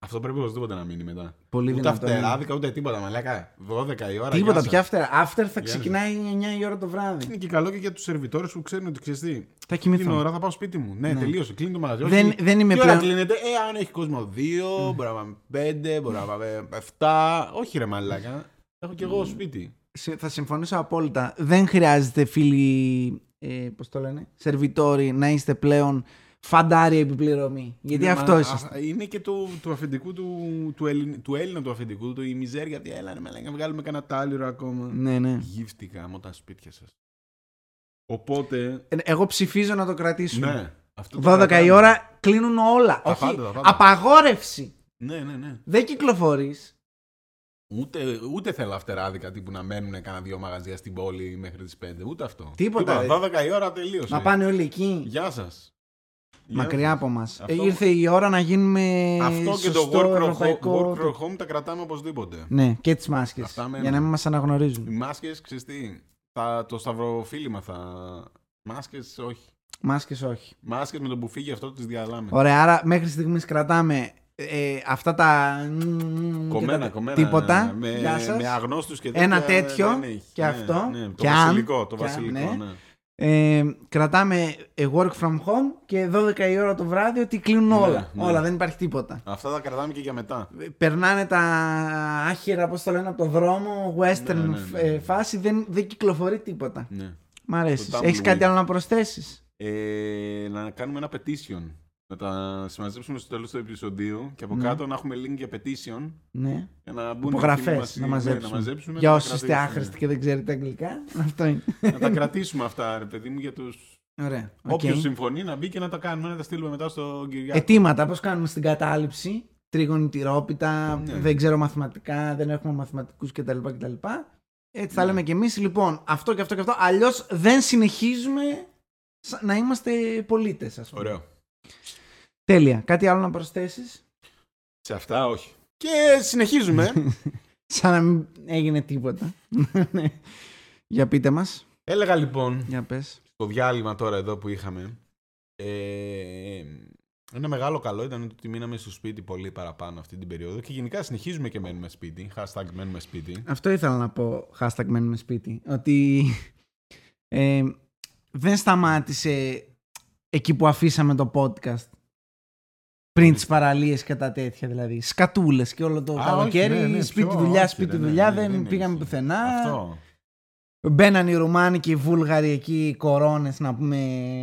Αυτό πρέπει οπωσδήποτε να μείνει μετά. Πολύ ούτε δυνατό. είναι. αυτεράδικα, ούτε τίποτα. Μαλάκα, 12 η ώρα. Τίποτα γεια πια σας. after. After θα σας. ξεκινάει 9 η ώρα το βράδυ. Είναι και καλό και για τους σερβιτόρες που ξέρουν ότι ξέρεις τι. Θα Την κοιμηθώ. ώρα θα πάω σπίτι μου. Ναι, Ναι. τελείωσε. Κλείνει το μαγαζί. Δεν, Όχι, δεν είμαι Τι ώρα πλέον. κλείνεται, ε, αν έχει κόσμο 2, μπορεί να πάμε 5, μπορεί να πάμε 7. Όχι, ρε μαλάκα. Έχω κι εγώ σπίτι. Σε- Θα συμφωνήσω απόλυτα. Δεν χρειάζεται φίλοι, ε, πώς το λένε, σερβιτόροι να είστε πλέον φαντάρια επιπληρωμή. Γιατί Ναι, αυτό μα, είσαστε. α, Είναι και του, του αφεντικού του, του, Έλλην, του Έλληνα του αφεντικού του η μιζέρια. Γιατί έλα, ρε μαλάκα, βγάλουμε κανένα τάλιρο ακόμα. Ναι, ναι. Γύφτηκα από τα σπίτια σας. Οπότε. Ε, Εγώ ψηφίζω να το κρατήσουμε. Ναι. Αυτό το 12 η κρατάμε. ώρα κλείνουν όλα. Τα Όχι, πάντα, τα πάντα. απαγόρευση. Ναι, ναι, ναι. Δεν κυκλοφορείς. Ούτε, ούτε θέλω αυτεράδικα τύπου να μένουν κανένα δύο μαγαζιά στην πόλη μέχρι τις 5. Ούτε αυτό. Τίποτα, Τίποτα, 12 η ώρα τελείωσε. Να πάνε όλοι εκεί. Γεια σας. Μακριά από μας. Αυτό- Ε, ήρθε η ώρα να γίνουμε Αυτό και το σωστό work from, home, ευρωπαϊκό... work from home τα κρατάμε οπωσδήποτε. Ναι, και τις μάσκες. Αυτά μένουν. Για να μην μας αναγνωρίζουν. Οι μάσκες, ξέρεις τι. Θα, το σταυροφίλημα θα. Μάσκες, όχι. Μάσκες όχι. Μάσκες με τον που φύγει αυτό τις διαλάμε. Ωραία, άρα μέχρι στιγμής κρατάμε ε, αυτά τα... και Κομμένα, τα- κομμένα. Τίποτα. Με, Γεια σας. με αγνώστους και τέτοια. Ένα τέτοιο δεν έχει. και Ναι, αυτό. Ναι, το Και αν- βασιλικό. Το και αν, βασιλικό, ναι. ναι. Ε, κρατάμε ε, work from home και 12 η ώρα το βράδυ ότι κλείνουν Ναι, όλα. ναι. Όλα, δεν υπάρχει τίποτα. Αυτά τα κρατάμε και για μετά. Ε, Περνάνε τα άχυρα, πώς το λένε, από το δρόμο, western Ναι, ναι, ναι. ε, φάση, δεν, δεν κυκλοφορεί τίποτα. Ναι. Μ' αρέσει. Το Έχεις κάτι tumbleweed. άλλο να προσθέσεις; Ε, να κάνουμε ένα petition. Να τα συμμαζέψουμε στο τέλος του επεισοδίου και από Ναι. κάτω να έχουμε link για petition Ναι. για να μπουν οι Υπογραφές φίλοι μας, να ναι, μαζέψουμε. να μαζέψουμε Για να τα όσους είστε κρατήσουμε. άχρηστοι και δεν ξέρετε αγγλικά, [LAUGHS] αυτό είναι. να τα κρατήσουμε αυτά, ρε παιδί μου, για του. Ωραία. οκ. Όποιο συμφωνεί να μπει και να τα κάνουμε, να τα στείλουμε μετά στο Κυριάκο. Ετήματα, πώς κάνουμε στην κατάληψη. Τρίγωνη τυρόπιτα, Ναι. δεν ξέρω μαθηματικά, δεν έχουμε μαθηματικούς κτλ. κτλ. Έτσι θα Ναι. λέμε κι εμείς. Λοιπόν, αυτό και αυτό και αυτό. Αλλιώς δεν συνεχίζουμε σα- να είμαστε πολίτες, ας πούμε. Ωραίο. Τέλεια. Κάτι άλλο να προσθέσεις; Σε αυτά όχι. Και συνεχίζουμε. [LAUGHS] Σαν να μην έγινε τίποτα. Ναι. [LAUGHS] Για πείτε μας. Έλεγα λοιπόν Για πες. το διάλειμμα τώρα εδώ που είχαμε. Ε, ένα μεγάλο καλό ήταν ότι μείναμε στο σπίτι πολύ παραπάνω αυτή την περίοδο και γενικά συνεχίζουμε και μένουμε σπίτι. Hashtag μένουμε σπίτι. Αυτό ήθελα να πω, hashtag μένουμε σπίτι, ότι ε, δεν σταμάτησε εκεί που αφήσαμε το podcast πριν τις παραλίες και τα τέτοια δηλαδή. Σκατούλες και όλο το Α, καλοκαίρι, όχι, ναι, ναι, σπίτι πιο, δουλειά, όχι, σπίτι ρε, ναι, δουλειά, ναι, δεν δεν πήγαμε έχει. πουθενά. Αυτό. Μπαίναν οι Ρουμάνοι και οι Βούλγαροι εκεί, οι κορώνες να πούμε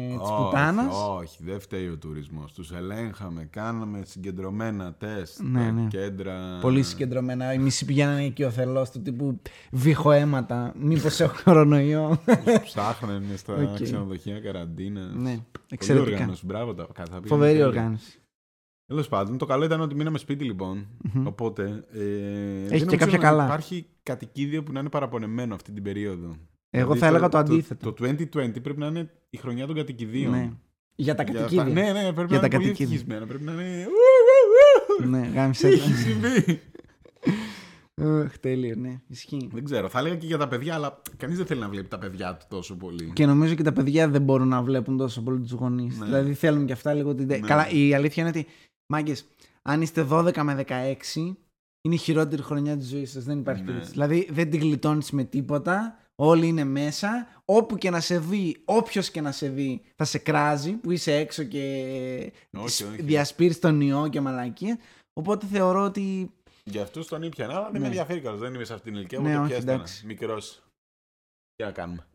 της Όχι, πουτάνας. Όχι, δεν φταίει ο τουρισμός. Τους ελέγχαμε, κάναμε συγκεντρωμένα τεστ, Ναι, ναι. κέντρα... Πολύ συγκεντρωμένα. Οι μισοί πηγαίνανε εκεί ο θελός του τύπου βήχω αίματα. Μήπως έχω κορονοϊό. Ψάχνανε στα Οκ. ξενοδοχεία καραντίνας. ναι, Πολύ εξαιρετικά. οργάνωση. Μπράβο τα θα πήγαινε Φοβερή τέλεια. οργάνωση. Τέλος πάντων, το καλό ήταν ότι μείναμε σπίτι λοιπόν. Μμμ. Οπότε. Ε, δεν και νομίζω κάποια να καλά. Υπάρχει κατοικίδιο που να είναι παραπονεμένο αυτή την περίοδο. Εγώ Δηλαδή, θα έλεγα το αντίθετο. Το, 2020 πρέπει να είναι η χρονιά των κατοικιδίων. Ναι. Για τα Για κατοικίδια. Ναι, ναι, πρέπει Για να τα είναι πολύ κατοικίδια. ευτυχισμένα. Πρέπει να είναι. Ναι, γάμισε Τι το. έχει συμβεί; Αχ, τέλειο, ναι. Ισχύει. Δεν ξέρω. Θα έλεγα και για τα παιδιά, αλλά κανείς δεν θέλει να βλέπει τα παιδιά του τόσο πολύ. Και νομίζω και τα παιδιά δεν μπορούν να βλέπουν τόσο πολύ τους γονείς. Ναι. Δηλαδή θέλουν και αυτά λίγο την. Ναι. Καλά, η αλήθεια είναι ότι. Μάγκες, αν είστε 12 με 16, είναι η χειρότερη χρονιά της ζωής σας. Δεν υπάρχει Ναι. περίπτωση. Δηλαδή δεν την γλιτώνεις με τίποτα. Όλοι είναι μέσα. Όπου και να σε δει, όποιος και να σε δει, θα σε κράζει που είσαι έξω και Όχι, όχι. διασπείρεις τον ιό και μαλακία. Οπότε θεωρώ ότι. Για αυτούς τον ήπιαν, αλλά δεν Ναι. με ενδιαφέρει καλώ. Δεν είμαι σε αυτήν την ηλικία. Ναι, ούτε όχι, πια ήταν. εντάξει. Μικρός. Τι να κάνουμε;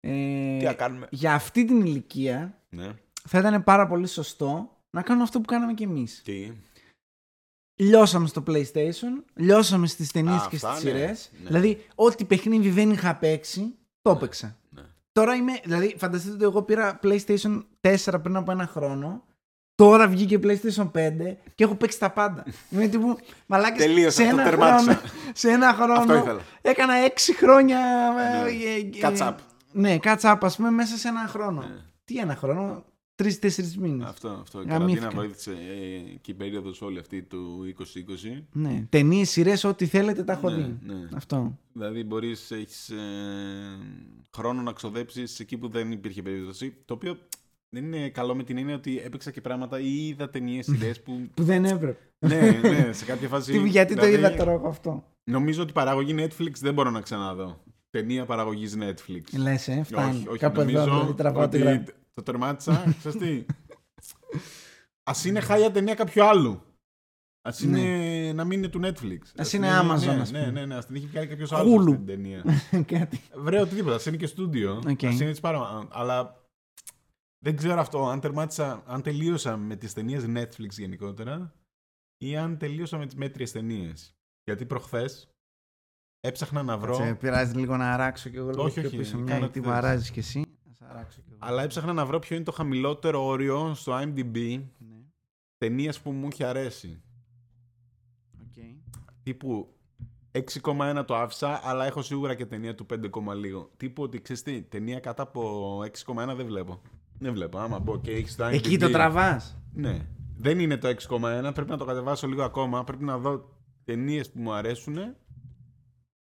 Ε, Τι να κάνουμε; για αυτή την ηλικία Ναι. θα ήταν πάρα πολύ σωστό να κάνουμε αυτό που κάναμε κι εμείς. Τι; Λιώσαμε στο PlayStation, λιώσαμε στις ταινίες Α, και αυτά, στις ναι. σειρές. Ναι. Δηλαδή, ό,τι παιχνίδι δεν είχα παίξει, το έπαιξα. Ναι. Τώρα είμαι, δηλαδή, φανταστείτε ότι εγώ πήρα PlayStation 4 πριν από ένα χρόνο. Τώρα βγήκε PlayStation 5 και έχω παίξει τα πάντα. [LAUGHS] Είμαι τύπου μαλάκες, Τελείωσα, σε το ένα τερμάτισα. χρόνο, σε ένα χρόνο Αυτό ήθελα. έκανα 6 χρόνια ε, Ναι. ε, ε, Catch up. Ναι, catch up ας πούμε μέσα σε ένα χρόνο. Ναι. Τι ένα χρόνο, τρει-τέσσερι μήνες. Αυτό, αυτό. Η Γαμήθηκα. καραντίνα βοήθησε ε, και η περίοδος όλη αυτή του 2020. Ναι. Ταινίες, σειρές, ό,τι θέλετε τα έχω Ναι, δει. ναι. Αυτό. Δηλαδή μπορείς έχεις ε, χρόνο να ξοδέψεις εκεί που δεν υπήρχε περίπτωση. Το οποίο δεν είναι καλό με την έννοια ότι έπαιξα και πράγματα ή είδα ταινίες σειρές που. [LAUGHS] Που δεν έπρεπε. ναι, ναι, σε κάποια φάση. Τι, γιατί το δηλαδή, είδα τώρα εγώ αυτό; Νομίζω ότι παραγωγή Netflix δεν μπορώ να ξαναδώ. Ταινία παραγωγής Netflix. Λες, ε, φτάνει. Όχι, όχι, Κάπου εδώ νομίζω δηλαδή τραβάω τη ότι γραμμή. Το τερμάτισα. Ξέρεις τι; Ας είναι χάλια ταινία κάποιου άλλου. Ας είναι να μην είναι του Netflix. Ας είναι Amazon, Ναι, ας ναι, πούμε. ναι, ναι, ας την έχει κάνει κάποιος άλλος Hulu. την ταινία. [LAUGHS] Κάτι. Βρε οτιδήποτε, ας είναι και στούντιο. Οκ. Ας είναι έτσι πάρα Αλλά δεν ξέρω αυτό, αν τερμάτισα, αν τελείωσα με τις ταινίες Netflix γενικότερα ή αν τελείωσα με τις μέτριες ταινίες. Γιατί προχθές έψαχνα να βρω... Σε πειράζει λίγο να αράξω κι εγώ λίγο Όχι, πιο όχι, πίσω. Μια κάνω γιατί ό,τι θες. βαράζεις κι εσύ. Να σε αράξω κι εγώ. Αλλά έψαχνα να βρω ποιο είναι το χαμηλότερο όριο στο IMDb Ναι. ταινία που μου έχει αρέσει. οκ. Τύπου 6,1 το άφησα, αλλά έχω σίγουρα και ταινία του 5, λίγο. Τύπου ότι ξέρεις τι, ταινία κάτω από 6,1 δεν βλέπω. Δεν βλέπω. Άμα μπω και έχεις το IMDb. Εκεί το τραβάς. Ναι. Δεν είναι το 6,1. Πρέπει να το κατεβάσω λίγο ακόμα. Πρέπει να δω ταινίες που μου αρέσουν.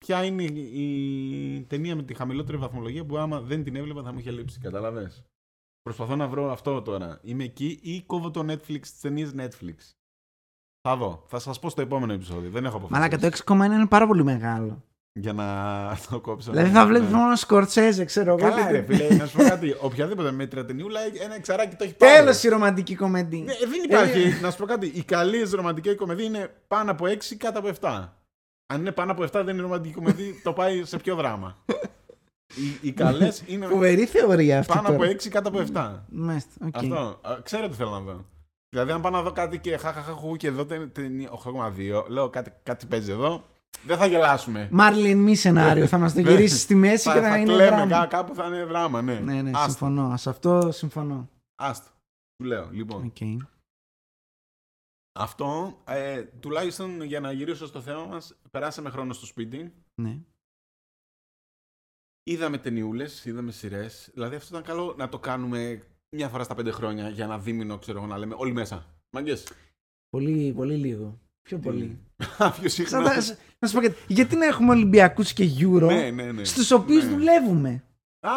Ποια είναι η η ταινία με τη χαμηλότερη βαθμολογία που άμα δεν την έβλεπα θα μου είχε λείψει. Καταλαβέ. Προσπαθώ να βρω αυτό τώρα. Είμαι εκεί ή κόβω το Netflix, τις ταινίες Netflix; Θα δω. Θα σας πω στο επόμενο επεισόδιο. Δεν έχω αποφασίσει. Μαλάκα το 6,1 είναι πάρα πολύ μεγάλο. Για να [LAUGHS] το κόψω. Δηλαδή θα βλέπεις Ναι. μόνο Σκορτσέζε, ξέρω εγώ. Καλά, και- ρε φίλε, να σου πω κάτι. [LAUGHS] Οποιαδήποτε μέτρια ταινιούλα, ένα εξαράκι το έχει πάρει. Τέλο η ρομαντική κομμεντή. Ναι, δεν υπάρχει. να σου πω κάτι. Η καλή ρομαντική κωμωδία είναι πάνω από 6 κάτω από 7. Αν είναι πάνω από 7 δεν είναι ρομαντική κωμωδία, [LAUGHS] το πάει σε πιο δράμα. Οι, οι καλές [LAUGHS] είναι Φοβερή θεωρία αυτή. πάνω τώρα. από 6 κάτω από 7. Μάλιστα, οκ. Αυτό. Α, Ξέρω τι θέλω να δω. Δηλαδή, αν πάω να δω κάτι και χαχαχαχου και εδώ τε- ταινία 8,2, λέω κάτι, κάτι παίζει εδώ, δεν θα γελάσουμε. Μάρλιν, μη σενάριο. Θα μας το [LAUGHS] Ναι. γυρίσεις στη μέση Θα, και να θα είναι κλαίμε, δράμα. κά- κάπου θα είναι δράμα, ναι. Ναι, ναι, Άστο, συμφωνώ. Σε αυτό συμφωνώ. άστο. Σου λέω, λοιπόν. Οκ. Αυτό, ε, τουλάχιστον για να γυρίσω στο θέμα μας, περάσαμε χρόνο στο σπίτι, Ναι. είδαμε ταινιούλες, είδαμε σειρές. Δηλαδή αυτό ήταν καλό να το κάνουμε μια φορά στα πέντε χρόνια για ένα δίμηνο, ξέρω εγώ, να λέμε όλοι μέσα. Μάγκες. Πολύ, πολύ λίγο. Πιο πολύ. [LAUGHS] Α, Πιο Σαν συχνά. τα- να σου πω κάτι. Γιατί να έχουμε Ολυμπιακούς και Euro, Ναι, ναι, ναι. στους οποίους Ναι. δουλεύουμε; Α,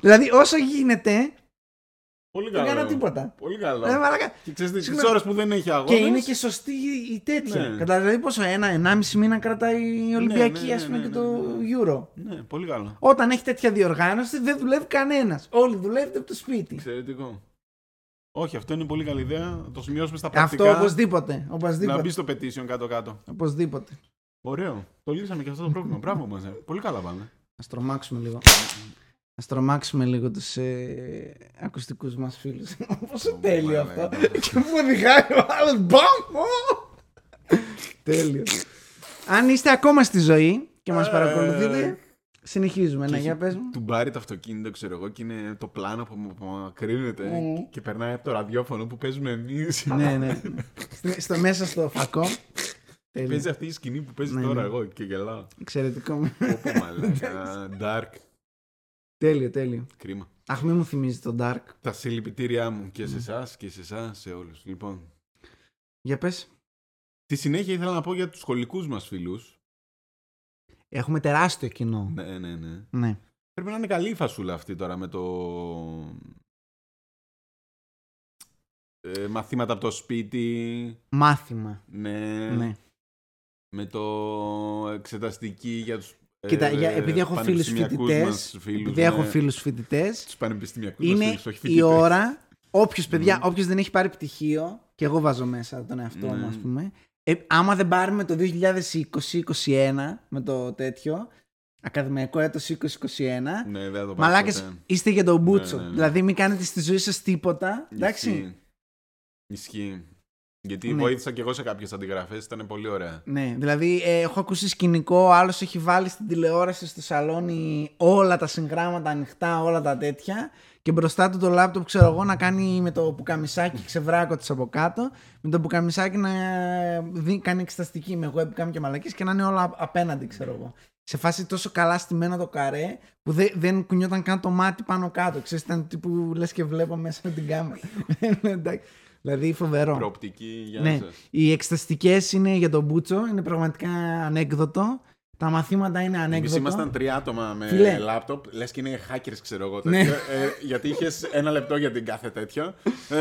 Δηλαδή, όσο γίνεται, πολύ δεν καλό. κάνω τίποτα. Πολύ καλό. Ε, μαλάκα. Και ξέρεις τι, τις Συγγνώμη. ώρες που δεν έχει αγώνες. Και είναι και σωστή η τέτοια. Ναι. Κατά δηλαδή πόσο ένα, ενάμιση μήνα κρατάει η Ολυμπιακή, ναι, ας πούμε, ναι, και ναι, το ναι, Euro. Ναι, πολύ καλό. Όταν έχει τέτοια διοργάνωση δεν δουλεύει κανένας. Όλοι δουλεύετε από το σπίτι. Εξαιρετικό. Όχι, αυτό είναι πολύ καλή ιδέα. Να το σημειώσουμε στα Αυτό πρακτικά. οπωσδήποτε. Να Οπωσδήποτε. μπει στο petition κάτω-κάτω. Οπωσδήποτε. Ωραίο. Το λύσαμε και αυτό το πρόβλημα. Μπράβο μας. ε. Πολύ καλά πάμε. Α τρομάξουμε λίγο. Α τρομάξουμε λίγο τους ε, ακουστικούς μας φίλους. [LAUGHS] Πόσο Ω, τέλειο μαλάκα. αυτό. Και μου οδηγάει ο άλλος. Μπαμ! Ω! Τέλειο. Αν είστε ακόμα στη ζωή και μας Ε. παρακολουθείτε, συνεχίζουμε. Ναι, Και για έχει- πες μου. Του μπάρει το αυτοκίνητο, ξέρω εγώ, και είναι το πλάνο που μου απομακρύνεται Mm. και περνάει από το ραδιόφωνο που παίζουμε εμείς. [LAUGHS] ναι, ναι. Στο- στο μέσα στο φακό. Τέλειο. Παίζει αυτή η σκηνή που παίζει Ναι, τώρα ναι. εγώ και γελάω. Εξαιρετικό. Πω μαλάκα. Dark. Τέλειο, τέλειο. Κρίμα. Αχ, μη μου θυμίζει το Dark. Τα συλληπιτήριά μου και Ναι. σε εσάς και σε εσάς, σε όλους. Λοιπόν, Για πες. Στη συνέχεια ήθελα να πω για τους σχολικούς μας φίλους. Έχουμε τεράστιο κοινό. Ναι, ναι, ναι. Ναι. Πρέπει να είναι καλή η φασούλα αυτή τώρα με το... Ε, μαθήματα από το σπίτι. Μάθημα. Ναι. Ναι. Με το εξεταστική για τους Κοίτα, ε, για- επειδή έχω φίλους πανεπιστημιακούς φοιτητές, μας φίλους, Επειδή ναι. έχω φίλους φοιτητές, Τους πανεπιστημιακούς μας είναι φίλους, όχι η φοιτητές. ώρα. Όποιος παιδιά, Μμμ. όποιος δεν έχει πάρει πτυχίο, και εγώ βάζω μέσα τον εαυτό μου, Ναι. ας πούμε. Ε, άμα δεν πάρουμε το 2020-2021 με το τέτοιο, ακαδημαϊκό έτος 2021, Ναι, δεν θα το πάρεις μαλάκες ποτέ. είστε για τον Μπούτσο. ναι, ναι. Δηλαδή μην κάνετε στη ζωή σας τίποτα. Εντάξει. Ισχύει. Ισχύει. Γιατί Ναι. βοήθησα και εγώ σε κάποιες αντιγραφές, ήταν πολύ ωραία. Ναι, δηλαδή ε, έχω ακούσει σκηνικό, άλλος έχει βάλει στην τηλεόραση στο σαλόνι όλα τα συγγράμματα ανοιχτά, όλα τα τέτοια και μπροστά του το λάπτοπ ξέρω εγώ να κάνει με το πουκαμισάκι ξεβράκο της από κάτω με το πουκαμισάκι να δει, κάνει εξεταστική με webcam και μαλακής και να είναι όλα απέναντι ξέρω εγώ. Σε φάση τόσο καλά στημένο το καρέ που δεν, δεν κουνιόταν καν το μάτι πάνω κάτω. Ξέρεις, ήταν τύπου λες και βλέπω μέσα με την κάμερα. [LAUGHS] Εντάξει. Δηλαδή φοβερό. Προοπτική για Ναι, σας. οι εξεταστικέ είναι για τον Μπούτσο, είναι πραγματικά ανέκδοτο. Τα μαθήματα είναι Εμείς ανέκδοτο. ήμασταν τρία άτομα με Φίλε. λάπτοπ, λες και είναι hackers ξέρω εγώ. Ναι. τέτοιο. Ε, γιατί είχες ένα λεπτό για την κάθε τέτοιο. Ε,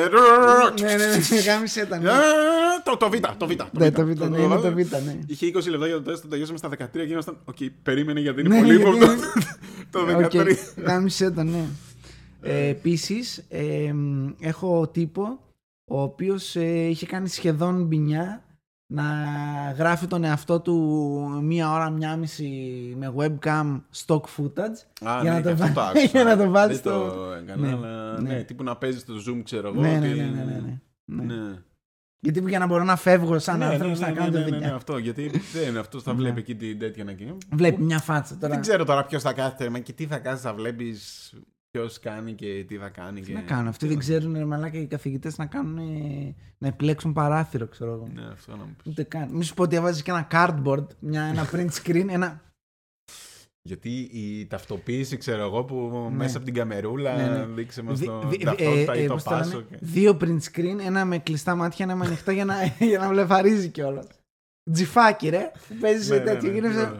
ναι, ναι, ναι, [LAUGHS] γάμισε τα. ναι. Ε, Το, το Β, το Β. Ναι, το Β, ναι, είναι το Β, ναι. Είχε 20 λεπτά για το τεστ, το τελειώσαμε στα 13 και ήμασταν. Οκ, περίμενε γιατί είναι Ναι, πολύ γιατί ύποπτο. είναι- [LAUGHS] Το Οκ, 13. Γάμησέ το, ναι. Ε, Επίσης, έχω τύπο ο οποίος είχε κάνει σχεδόν μπινιά να γράφει τον εαυτό του μία ώρα, μία μισή με webcam stock footage Α, για, ναι, να και το αυτό βά- [LAUGHS] άκουσα. για να το βάλει Δεν στο. το έκανα, Ναι, αλλά ναι. ναι, τύπου να παίζει στο zoom, ξέρω εγώ. Ναι, ναι, ότι- ναι, ναι, ναι, ναι. ναι. Ναι. Γιατί για να μπορώ να φεύγω σαν Ναι, ναι, άνθρωπος ναι, να ναι, κάνω ναι, τη ναι, δουλειά. ναι, αυτό. Γιατί δεν αυτός θα Ναι. βλέπει εκεί την τέτοια να κάνει. Βλέπει μια φάτσα τώρα. Δεν ξέρω τώρα ποιος θα κάθεται μα και τι θα κάνει, θα βλέπεις ποιος κάνει και τι θα κάνει. Τι και... να κάνουν. Αυτοί δεν ξέρουν, ρε μαλάκα, οι καθηγητές να κάνουν. ε, να επιλέξουν παράθυρο, ξέρω εγώ. Ναι, αυτό να μου πεις. Ούτε καν. Μη σου πω ότι έβαζες και ένα cardboard, μια, ένα print screen, ένα. Γιατί η ταυτοποίηση, ξέρω εγώ, που Ναι. μέσα από την καμερούλα Ναι, ναι. δείξε μας δι- το δι- ταυτότητα ε, ή ε, το πώς το λένε, πάσο. και- Δύο print screen, ένα με κλειστά μάτια, ένα με ανοιχτά για να, [LAUGHS] για να βλεφαρίζει κιόλας. Τζιφάκι, ρε. Που παίζεις Ναι, ναι, τέτοιο. ναι, γίνεσαι- ναι.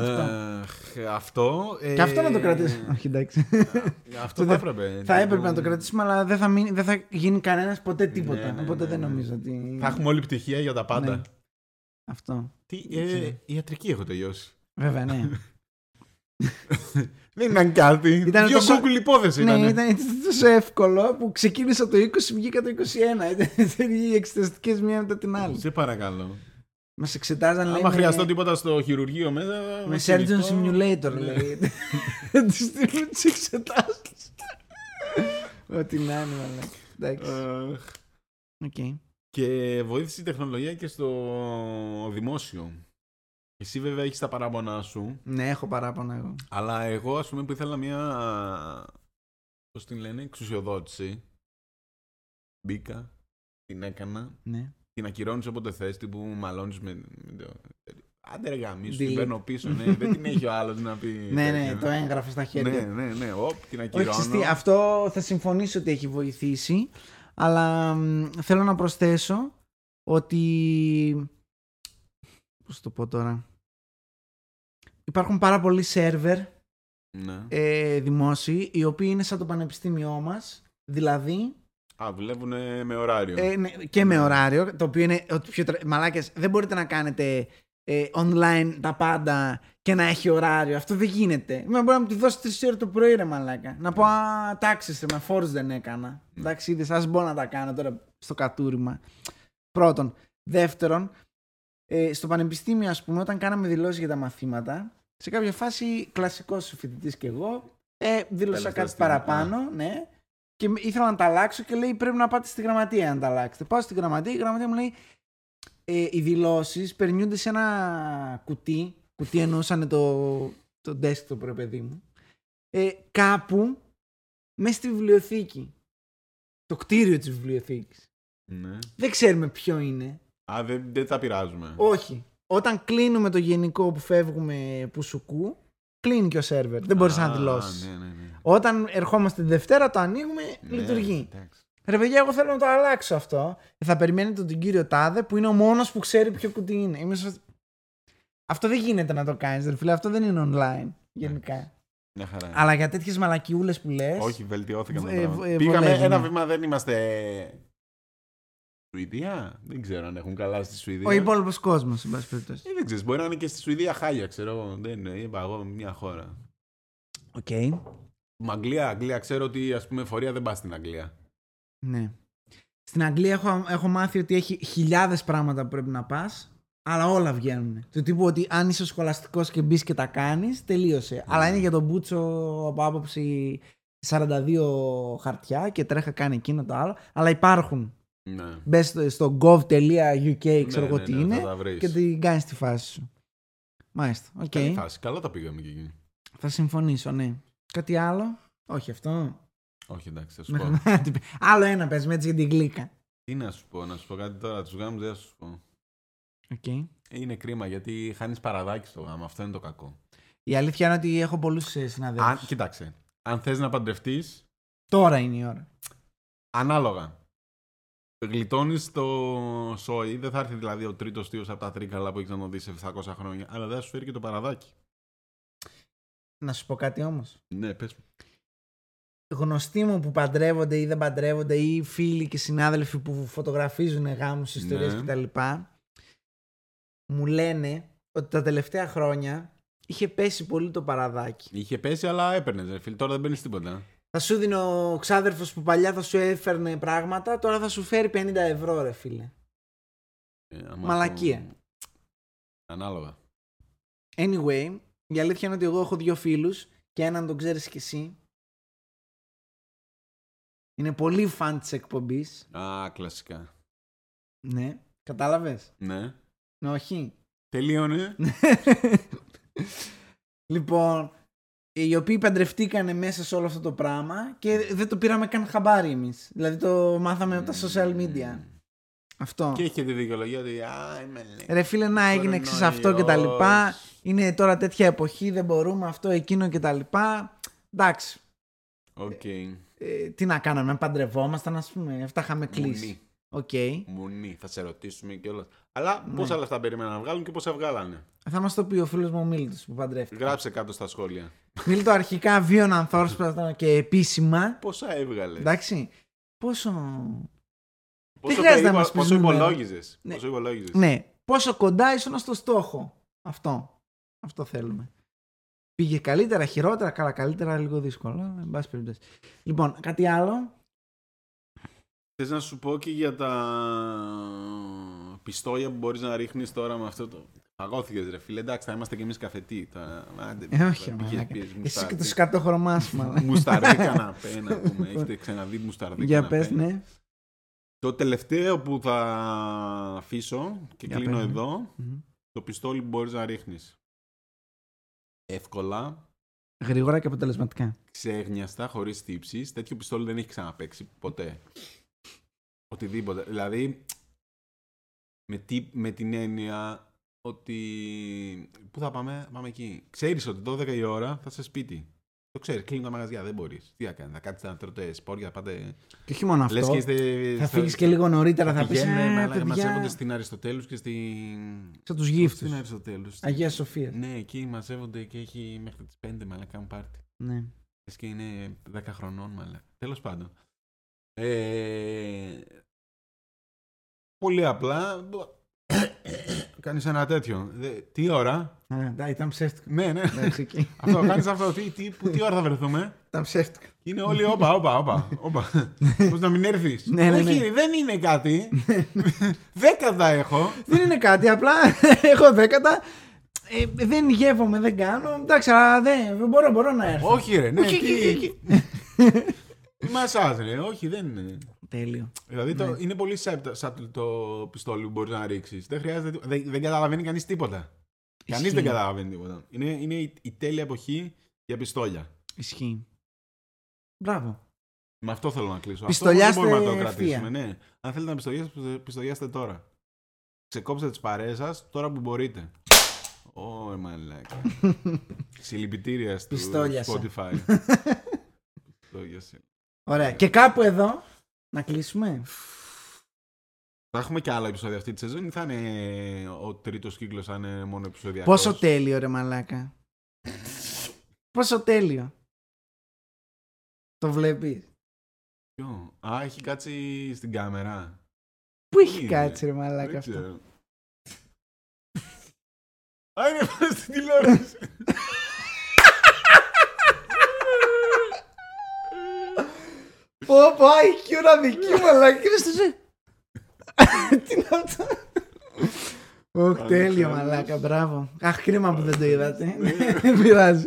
Αυτό. Αχ, Αυτό. ε, Και αυτό να το κρατήσουμε. Όχι, εντάξει. Αυτό θα έπρεπε. θα έπρεπε να το κρατήσουμε, αλλά δεν θα, μείνει, δεν θα γίνει κανένας ποτέ τίποτα. Ναι, ναι, Οπότε ναι, δεν ναι. νομίζω ότι. Θα έχουμε όλη πτυχία για τα πάντα. Ναι. Αυτό. Τι, Δεν ξέρω. ε, ιατρική έχω τελειώσει. Βέβαια, ναι. [LAUGHS] Δεν ήταν κάτι. Ήταν Δύο τόσο- Google υπόθεση ναι, ήταν. ήταν, ήταν τόσο εύκολο που ξεκίνησα το 20, βγήκα το 21. [LAUGHS] Ήταν οι εξεταστικές μία μετά την άλλη. Σε παρακαλώ. Μας εξετάζαν, λέει. Άμα με- χρειαστώ τίποτα στο χειρουργείο μέσα. Με κινητό. Surgeon Simulator, Ναι. λέγεται. Του [LAUGHS] στείλουν τις εξετάσεις. Ό,τι να είναι, μαλάκα. Εντάξει. Αχ. Οκ. Και βοήθησε η τεχνολογία και στο δημόσιο. Εσύ βέβαια έχεις τα παράπονά σου, Ναι, έχω παράπονα εγώ. αλλά εγώ ας πούμε που ήθελα μια, πώς την λένε, εξουσιοδότηση, μπήκα, την έκανα, Ναι. Την ακυρώνεις όποτε θες, τύπου μαλώνεις με... με το... Άντε ρε γαμίσου, Delete. την παίρνω πίσω, ναι, δεν την έχει ο άλλος να πει... [LAUGHS] ναι, ναι, τέτοιο. το έγραφε στα Ναι, χέρια. ναι, ναι, οπ, την Όχι, ακυρώνω. ξέρεις τι, αυτό θα συμφωνήσω ότι έχει βοηθήσει, αλλά μ, θέλω να προσθέσω ότι. Πώς το πω τώρα; Υπάρχουν πάρα πολλοί σερβερ Ναι. ε, δημόσιοι, οι οποίοι είναι σαν το πανεπιστήμιό μας, δηλαδή Α, δουλεύουν με ωράριο. ε, ναι, και με ωράριο, το οποίο είναι ότι πιο... τρα- Μαλάκες, δεν μπορείτε να κάνετε ε, online τα πάντα και να έχει ωράριο. Αυτό δεν γίνεται. Μα μπορεί να μου τη δώσει 3 ώρες το πρωί, ρε μαλάκα. Να πω, α, τάξεις, ρε, με φόρους δεν έκανα. Εντάξει, είδες, ας μπορώ να τα κάνω τώρα στο κατούριμα. Πρώτον. Δεύτερον, ε, στο πανεπιστήμιο, ας πούμε, όταν κάναμε δηλώσεις για τα μαθήματα, σε κάποια φάση, κλασικός φοιτητής κι εγώ, ε, δήλωσα Τελευταία κάτι στιγμή, παραπάνω, ναι, και μ- ήθελα να τα αλλάξω και λέει πρέπει να πάτε στη γραμματεία να τα αλλάξετε. Πάω στη γραμματεία, η γραμματεία μου λέει ε, οι δηλώσεις περνιούνται σε ένα κουτί. Κουτί εννοούσαν το, το desktop, ρε παιδί μου. Ε, κάπου μέσα στη βιβλιοθήκη. Το κτίριο της βιβλιοθήκης. Ναι. Δεν ξέρουμε ποιο είναι. Α, δεν, δεν τα πειράζουμε. Όχι. Όταν κλείνουμε το γενικό που φεύγουμε που σουκού, κλείνει και ο σερβερ. Δεν μπορείς να Α, δηλώσεις. Ναι, ναι, ναι. Όταν ερχόμαστε τη Δευτέρα, το ανοίγουμε, Ναι, λειτουργεί. εντάξει. Ρε παιδιά, εγώ θέλω να το αλλάξω αυτό. Θα περιμένετε τον κύριο Τάδε που είναι ο μόνος που ξέρει ποιο κουτί είναι. Είμαι στο- Αυτό δεν γίνεται να το κάνεις, ρε φίλε. Αυτό δεν είναι online γενικά. Μια χαρά. Αλλά για τέτοιες μαλακιούλες που λες. Όχι, βελτιώθηκαν τα Ε, πράγματα. ε, Πήγαμε βολεύει, ένα ναι. βήμα, δεν είμαστε. Σουηδία; Δεν ξέρω αν έχουν καλά στη Σουηδία. Ο υπόλοιπος κόσμος, εν πάση περιπτώσει. Ε, δεν ξέρω, μπορεί να είναι και στη Σουηδία χάλια, ξέρω εγώ. Δεν είναι, είπα εγώ μια χώρα. Οκ. Μα Αγγλία, Αγγλία, ξέρω ότι ας πούμε φορεία δεν πας στην Αγγλία. Ναι. Στην Αγγλία έχω, έχω μάθει ότι έχει χιλιάδες πράγματα που πρέπει να πας, αλλά όλα βγαίνουν. Του τύπου ότι αν είσαι σχολαστικός και μπεις και τα κάνεις, τελείωσε. Αλλά είναι για τον μπούτσο από άποψη 42 χαρτιά και τρέχα κάνει εκείνο το άλλο. Αλλά υπάρχουν. Ναι. Μπες στο, στο gov.uk, ξέρω Ναι, εγώ ναι, τι ναι, είναι, θα τα βρεις. και την κάνεις τη φάση σου. Μάλιστα. Οκ. Καλή φάση. Καλά τα πήγαμε και εκεί. Θα συμφωνήσω, ναι. Κάτι άλλο; Όχι αυτό; Όχι, εντάξει, θα σου πω. άλλο ένα πες με έτσι για την γλύκα. Τι να σου πω, να σου πω κάτι τώρα. Τους γάμους δεν θα σου πω. Οκ. Είναι κρίμα γιατί χάνεις παραδάκι στο γάμο. Αυτό είναι το κακό. Η αλήθεια είναι ότι έχω πολλούς συναδέλφους. Αν, κοίταξε. Αν θες να παντρευτείς, Τώρα είναι η ώρα. ανάλογα. Γλιτώνεις το σόι, δεν θα έρθει δηλαδή ο τρίτος θείος από τα τρίκαλα που έχεις να τον δεις σε 700 χρόνια, αλλά δεν θα σου φέρει και το παραδάκι. Να σου πω κάτι όμως. Ναι, πες μου. Γνωστοί μου που παντρεύονται ή δεν παντρεύονται ή φίλοι και συνάδελφοι που φωτογραφίζουν γάμους, ιστορίες Ναι. κτλ. Μου λένε ότι τα τελευταία χρόνια είχε πέσει πολύ το παραδάκι. Είχε πέσει, αλλά έπαιρνες. Φίλε, τώρα δεν παίρνεις τίποτα. Θα σου δίνει ο ξάδερφος που παλιά θα σου έφερνε πράγματα, τώρα θα σου φέρει 50 ευρώ ρε φίλε. Ε, άμα Μαλακία. αυτό- Ανάλογα. Anyway, η αλήθεια είναι ότι εγώ έχω δύο φίλους και έναν τον ξέρεις κι εσύ. Είναι πολύ φαν της εκπομπής. Α, κλασικά. Ναι. Κατάλαβες; Ναι. Όχι. Τελείωνε. [LAUGHS] λοιπόν, οι οποίοι παντρευτήκανε μέσα σε όλο αυτό το πράγμα και δεν το πήραμε καν χαμπάρι εμείς. Δηλαδή το μάθαμε από τα social media. Αυτό. Και είχε τη δικαιολογία ότι. Α, είμαι λέει. Ρε φίλε, να έγινε εξής αυτό και τα λοιπά. Είναι τώρα τέτοια εποχή, δεν μπορούμε αυτό, εκείνο και τα λοιπά. Εντάξει. Οκ. Ε, τι να κάναμε, αν παντρευόμασταν, ας πούμε. Αυτά είχαμε κλείσει. Μουνί. Οκ. Μουνί. Θα σε ρωτήσουμε κιόλα. Αλλά Ναι. πόσα λεφτά περίμεναν να βγάλουν και πόσα βγάλανε; Θα μας το πει ο φίλος μου ο Μίλτος που παντρεύτηκε. Γράψε κάτω στα σχόλια. Μίλτο αρχικά βίων ανθόρσπραστα και επίσημα. Πόσα έβγαλες; Εντάξει. Πόσο. Πόσο, χρειάζεται να περίπου- μας πεις πόσο νούμερο. υπολόγιζες; Ναι. Πόσο υπολόγιζες; Ναι. Πόσο κοντά ήσουν στο στόχο; Αυτό. Αυτό θέλουμε. Πήγε καλύτερα, χειρότερα, καλά, καλύτερα, λίγο δύσκολο. αλλά, Εν πάση περιπτώσει. Λοιπόν, κάτι άλλο; Θες να σου πω και για τα πιστόλια που μπορείς να ρίχνεις τώρα με αυτό το... Παγώθηκες ρε φίλε, εντάξει θα είμαστε κι εμείς καφετοί. Τα... Άντε, Ε, όχι, πήγες, μαλάκα. πήγες, Εσύ μουστάρδι. και το σκατό χρωμά σου, μάλλον. Μουσταρδί καναπέ να πούμε. Έχετε ξαναδεί μουσταρδί Για καναπέ. πες, ναι. Το τελευταίο που θα αφήσω και Για κλείνω πες, ναι. εδώ, Μμμ. το πιστόλι που μπορείς να ρίχνεις. Εύκολα, Γρήγορα και αποτελεσματικά. ξέγνιαστα, χωρίς τύψεις. Τέτοιο πιστόλι δεν έχει ξαναπαίξει ποτέ. Οτιδήποτε. Δηλαδή, με, τι, με την έννοια ότι... Πού θα πάμε, πάμε εκεί. Ξέρεις ότι 12 η ώρα θα είσαι σπίτι. Το ξέρεις, κλείνουν τα μαγαζιά, δεν μπορείς. Τι θα κάνεις, θα κάτσετε να τρώτε σπόρια, θα πάτε... Και όχι μόνο Λες αυτό. και είστε... Θα στο- φύγεις και λίγο νωρίτερα, θα πεις. Πηγαίνουν, Ε, μαλάκα, μαζεύονται παιδιά. στην Αριστοτέλους και στην... Σαν τους γύφτου. Στην Αριστοτέλους. Αγία Σοφία. Ναι, εκεί μαζεύονται και έχει μέχρι τις 5 μαλάκα κάνουν πάρτι. Ναι. Λες και είναι 10 χρονών, μαλάκα. Τέλος πάντων. Ε, πολύ απλά. Κάνεις ένα τέτοιο. Δε- τι ώρα; Α, ναι, ήταν ψεύτικο. Ναι, ναι. Εντάξει, εκεί. [LAUGHS] αυτό, κάνεις αυτό. Τι, τι, που- τι ώρα θα βρεθούμε; Ήταν ψεύτικο. Και είναι όλοι όπα, όπα, όπα. όπα. Πώς να μην έρθεις; Ναι, ναι, Όχι, ναι. δεν είναι κάτι. Δέκατα έχω. Δεν είναι κάτι, απλά [LAUGHS] έχω δέκατα. Ε, δεν γεύομαι, δεν κάνω. Εντάξει, αλλά δεν μπορώ, μπορώ να έρθω. Όχι ρε, ναι. Όχι, τι- εκεί, εκεί. Τι [LAUGHS] μασάζ ρε, όχι δεν είναι. Τέλειο. Δηλαδή το, Ναι. είναι πολύ σάπτα- σάπτο το πιστόλι που μπορεί να ρίξεις. Δεν χρειάζεται. τί- Δεν, δεν καταλαβαίνει κανείς τίποτα. Κανείς Ισχύει. δεν καταλαβαίνει τίποτα. Είναι, είναι η, η τέλεια εποχή για πιστόλια. Ισχύει. Μπράβο. Με αυτό θέλω να κλείσω. Πιστολιάστε αυτό όμως δεν μπορούμε να το ευθεία. κρατήσουμε. Ναι. Αν θέλετε να πιστολιάσετε, πιστολιάστε τώρα. Ξεκόψτε τις παρέες σας τώρα που μπορείτε. Ω, μαλάκα. [LAUGHS] Συλληπιτήρια στο Πιστόλιασα. Spotify. [LAUGHS] Πιστόλιασε. Ωραία. Και κάπου εδώ Να κλείσουμε; Θα έχουμε και άλλα επεισόδια αυτή τη σεζόν ή θα είναι ο τρίτος κύκλος, θα είναι μόνο επεισόδια. Πόσο τέλειο ρε μαλάκα. Πόσο τέλειο. Το βλέπεις; Ποιο; Α, έχει κάτσει στην κάμερα. Πού έχει Είναι. κάτσει ρε μαλάκα Δεν αυτό; ξέρω. [LAUGHS] Α, είναι πάνω στην τηλεόραση. [LAUGHS] Πω πω, IQ να δική μαλάκα. Είναι στο ζε. [LAUGHS] Τι είναι αυτό; Ωχ, Πάμε τέλειο καλά. μαλάκα, μπράβο. Αχ, κρίμα που δεν το είδατε. [LAUGHS] Δεν πειράζει.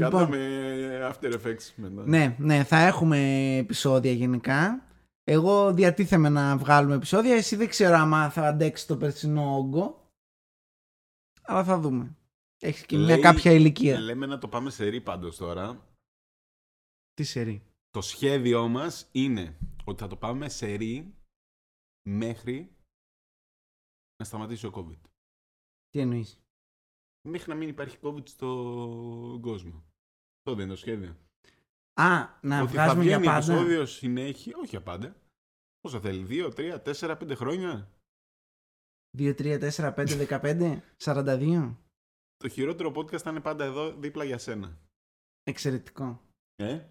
Κάτω Λοιπόν, με After Effects μετά. ναι, ναι, θα έχουμε επεισόδια γενικά. Εγώ διατίθεμαι να βγάλουμε επεισόδια. Εσύ δεν ξέρω άμα θα αντέξεις το περσινό όγκο. Αλλά θα δούμε. Έχεις και μια Λέει- κάποια ηλικία. Λέμε να το πάμε σε ρί πάντως τώρα. Τι σερή. Το σχέδιό μας είναι ότι θα το πάμε σε ρί μέχρι να σταματήσει ο COVID. Τι εννοείς; Μέχρι να μην υπάρχει COVID στον κόσμο. Αυτό δεν είναι το σχέδιο. Α, να ότι θα βγάζουμε για βγαίνει πάντα. επεισόδιο συνέχεια, όχι για πάντα. Πόσο θέλει, 2, 3, 4, 5 χρόνια. 2, 3, 4, 5, 15, 42. Το χειρότερο podcast θα είναι πάντα εδώ δίπλα για σένα. Εξαιρετικό. Ε;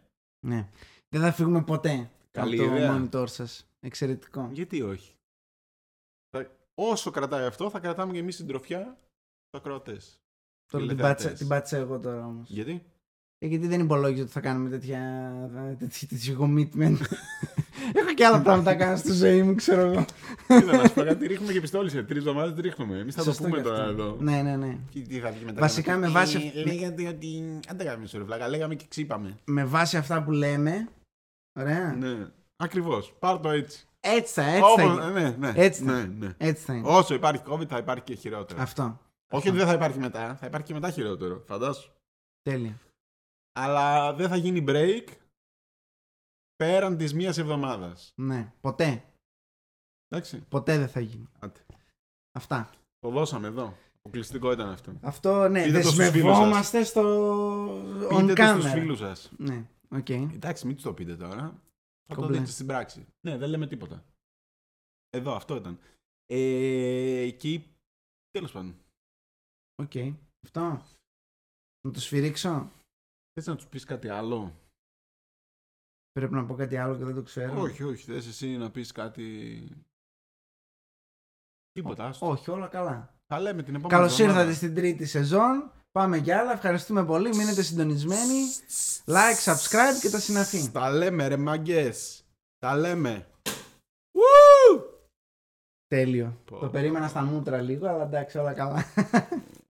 Ναι. Δεν θα φύγουμε ποτέ Καλή από το ιδέα. monitor σας. Εξαιρετικό. Γιατί όχι; Θα- Όσο κρατάει αυτό, θα κρατάμε και εμείς συντροφιά στους ακροατές. Τώρα την Τηλεθεατές. πάτσα, την πάτσα εγώ τώρα όμως. Γιατί; Ε, γιατί δεν υπολόγιζα ότι θα κάνουμε τέτοια, τέτοια, τέτοιο commitment. [LAUGHS] Έχω και άλλα πράγματα να κάνω στη ζωή μου, ξέρω εγώ. Κοίτα, να σου πω κάτι, ρίχνουμε και πιστόλι σε τρεις εβδομάδες, τι ρίχνουμε. Εμείς θα το Σωστό πούμε και αυτό. τώρα εδώ. Ναι, ναι, ναι. Και τι θα βγει μετά. Βασικά, να με πει, βάση- «Ε, Λέγατε ότι. Αν δεν κάνουμε ρε βλάκα, λέγαμε και ξύπαμε. Με βάση αυτά που λέμε. Ωραία. Ναι. Ακριβώς. Πάρ το έτσι. Έτσι θα, έτσι θα Όπως- γίνει. ναι, ναι. Έτσι θα. ναι, ναι. Έτσι θα είναι. Όσο υπάρχει COVID θα υπάρχει και χειρότερο. Αυτό. Όχι ότι δεν θα υπάρχει μετά, θα υπάρχει και μετά χειρότερο. Φαντάσου. Τέλεια. Αλλά δεν θα γίνει break πέραν της μίας εβδομάδας. Ναι. Ποτέ. Εντάξει. Ποτέ δεν θα γίνει. Άντε. Αυτά. Το δώσαμε εδώ. Αποκλειστικό ήταν αυτό. Αυτό, ναι. Πείτε το στους Δεσμευόμαστε στο on Πείτε το στους camera. φίλους σας. Ναι. Οκ. Εντάξει, μην τους το πείτε τώρα. Θα το Κομπλέ. δείτε στην πράξη. Ναι, δεν λέμε τίποτα. Εδώ, αυτό ήταν. Ε, εκεί, τέλος πάντων. Οκ. Αυτό. Να το σφυρίξω. Θες να τους πεις κάτι άλλο; Πρέπει να πω κάτι άλλο και δεν το ξέρω. Όχι, όχι. Θες εσύ να πεις κάτι... Τίποτα. άστο. Όχι, όλα καλά. Τα λέμε την επόμενη Καλώς εβδομάδα. ήρθατε στην τρίτη σεζόν. Πάμε κι άλλα. Ευχαριστούμε πολύ. Μείνετε συντονισμένοι. Like, subscribe και τα συναφή. Τα λέμε ρε μάγκες. Τα λέμε. Τέλειο. Πω. Το περίμενα στα μούτρα λίγο, αλλά εντάξει, όλα καλά. [LAUGHS]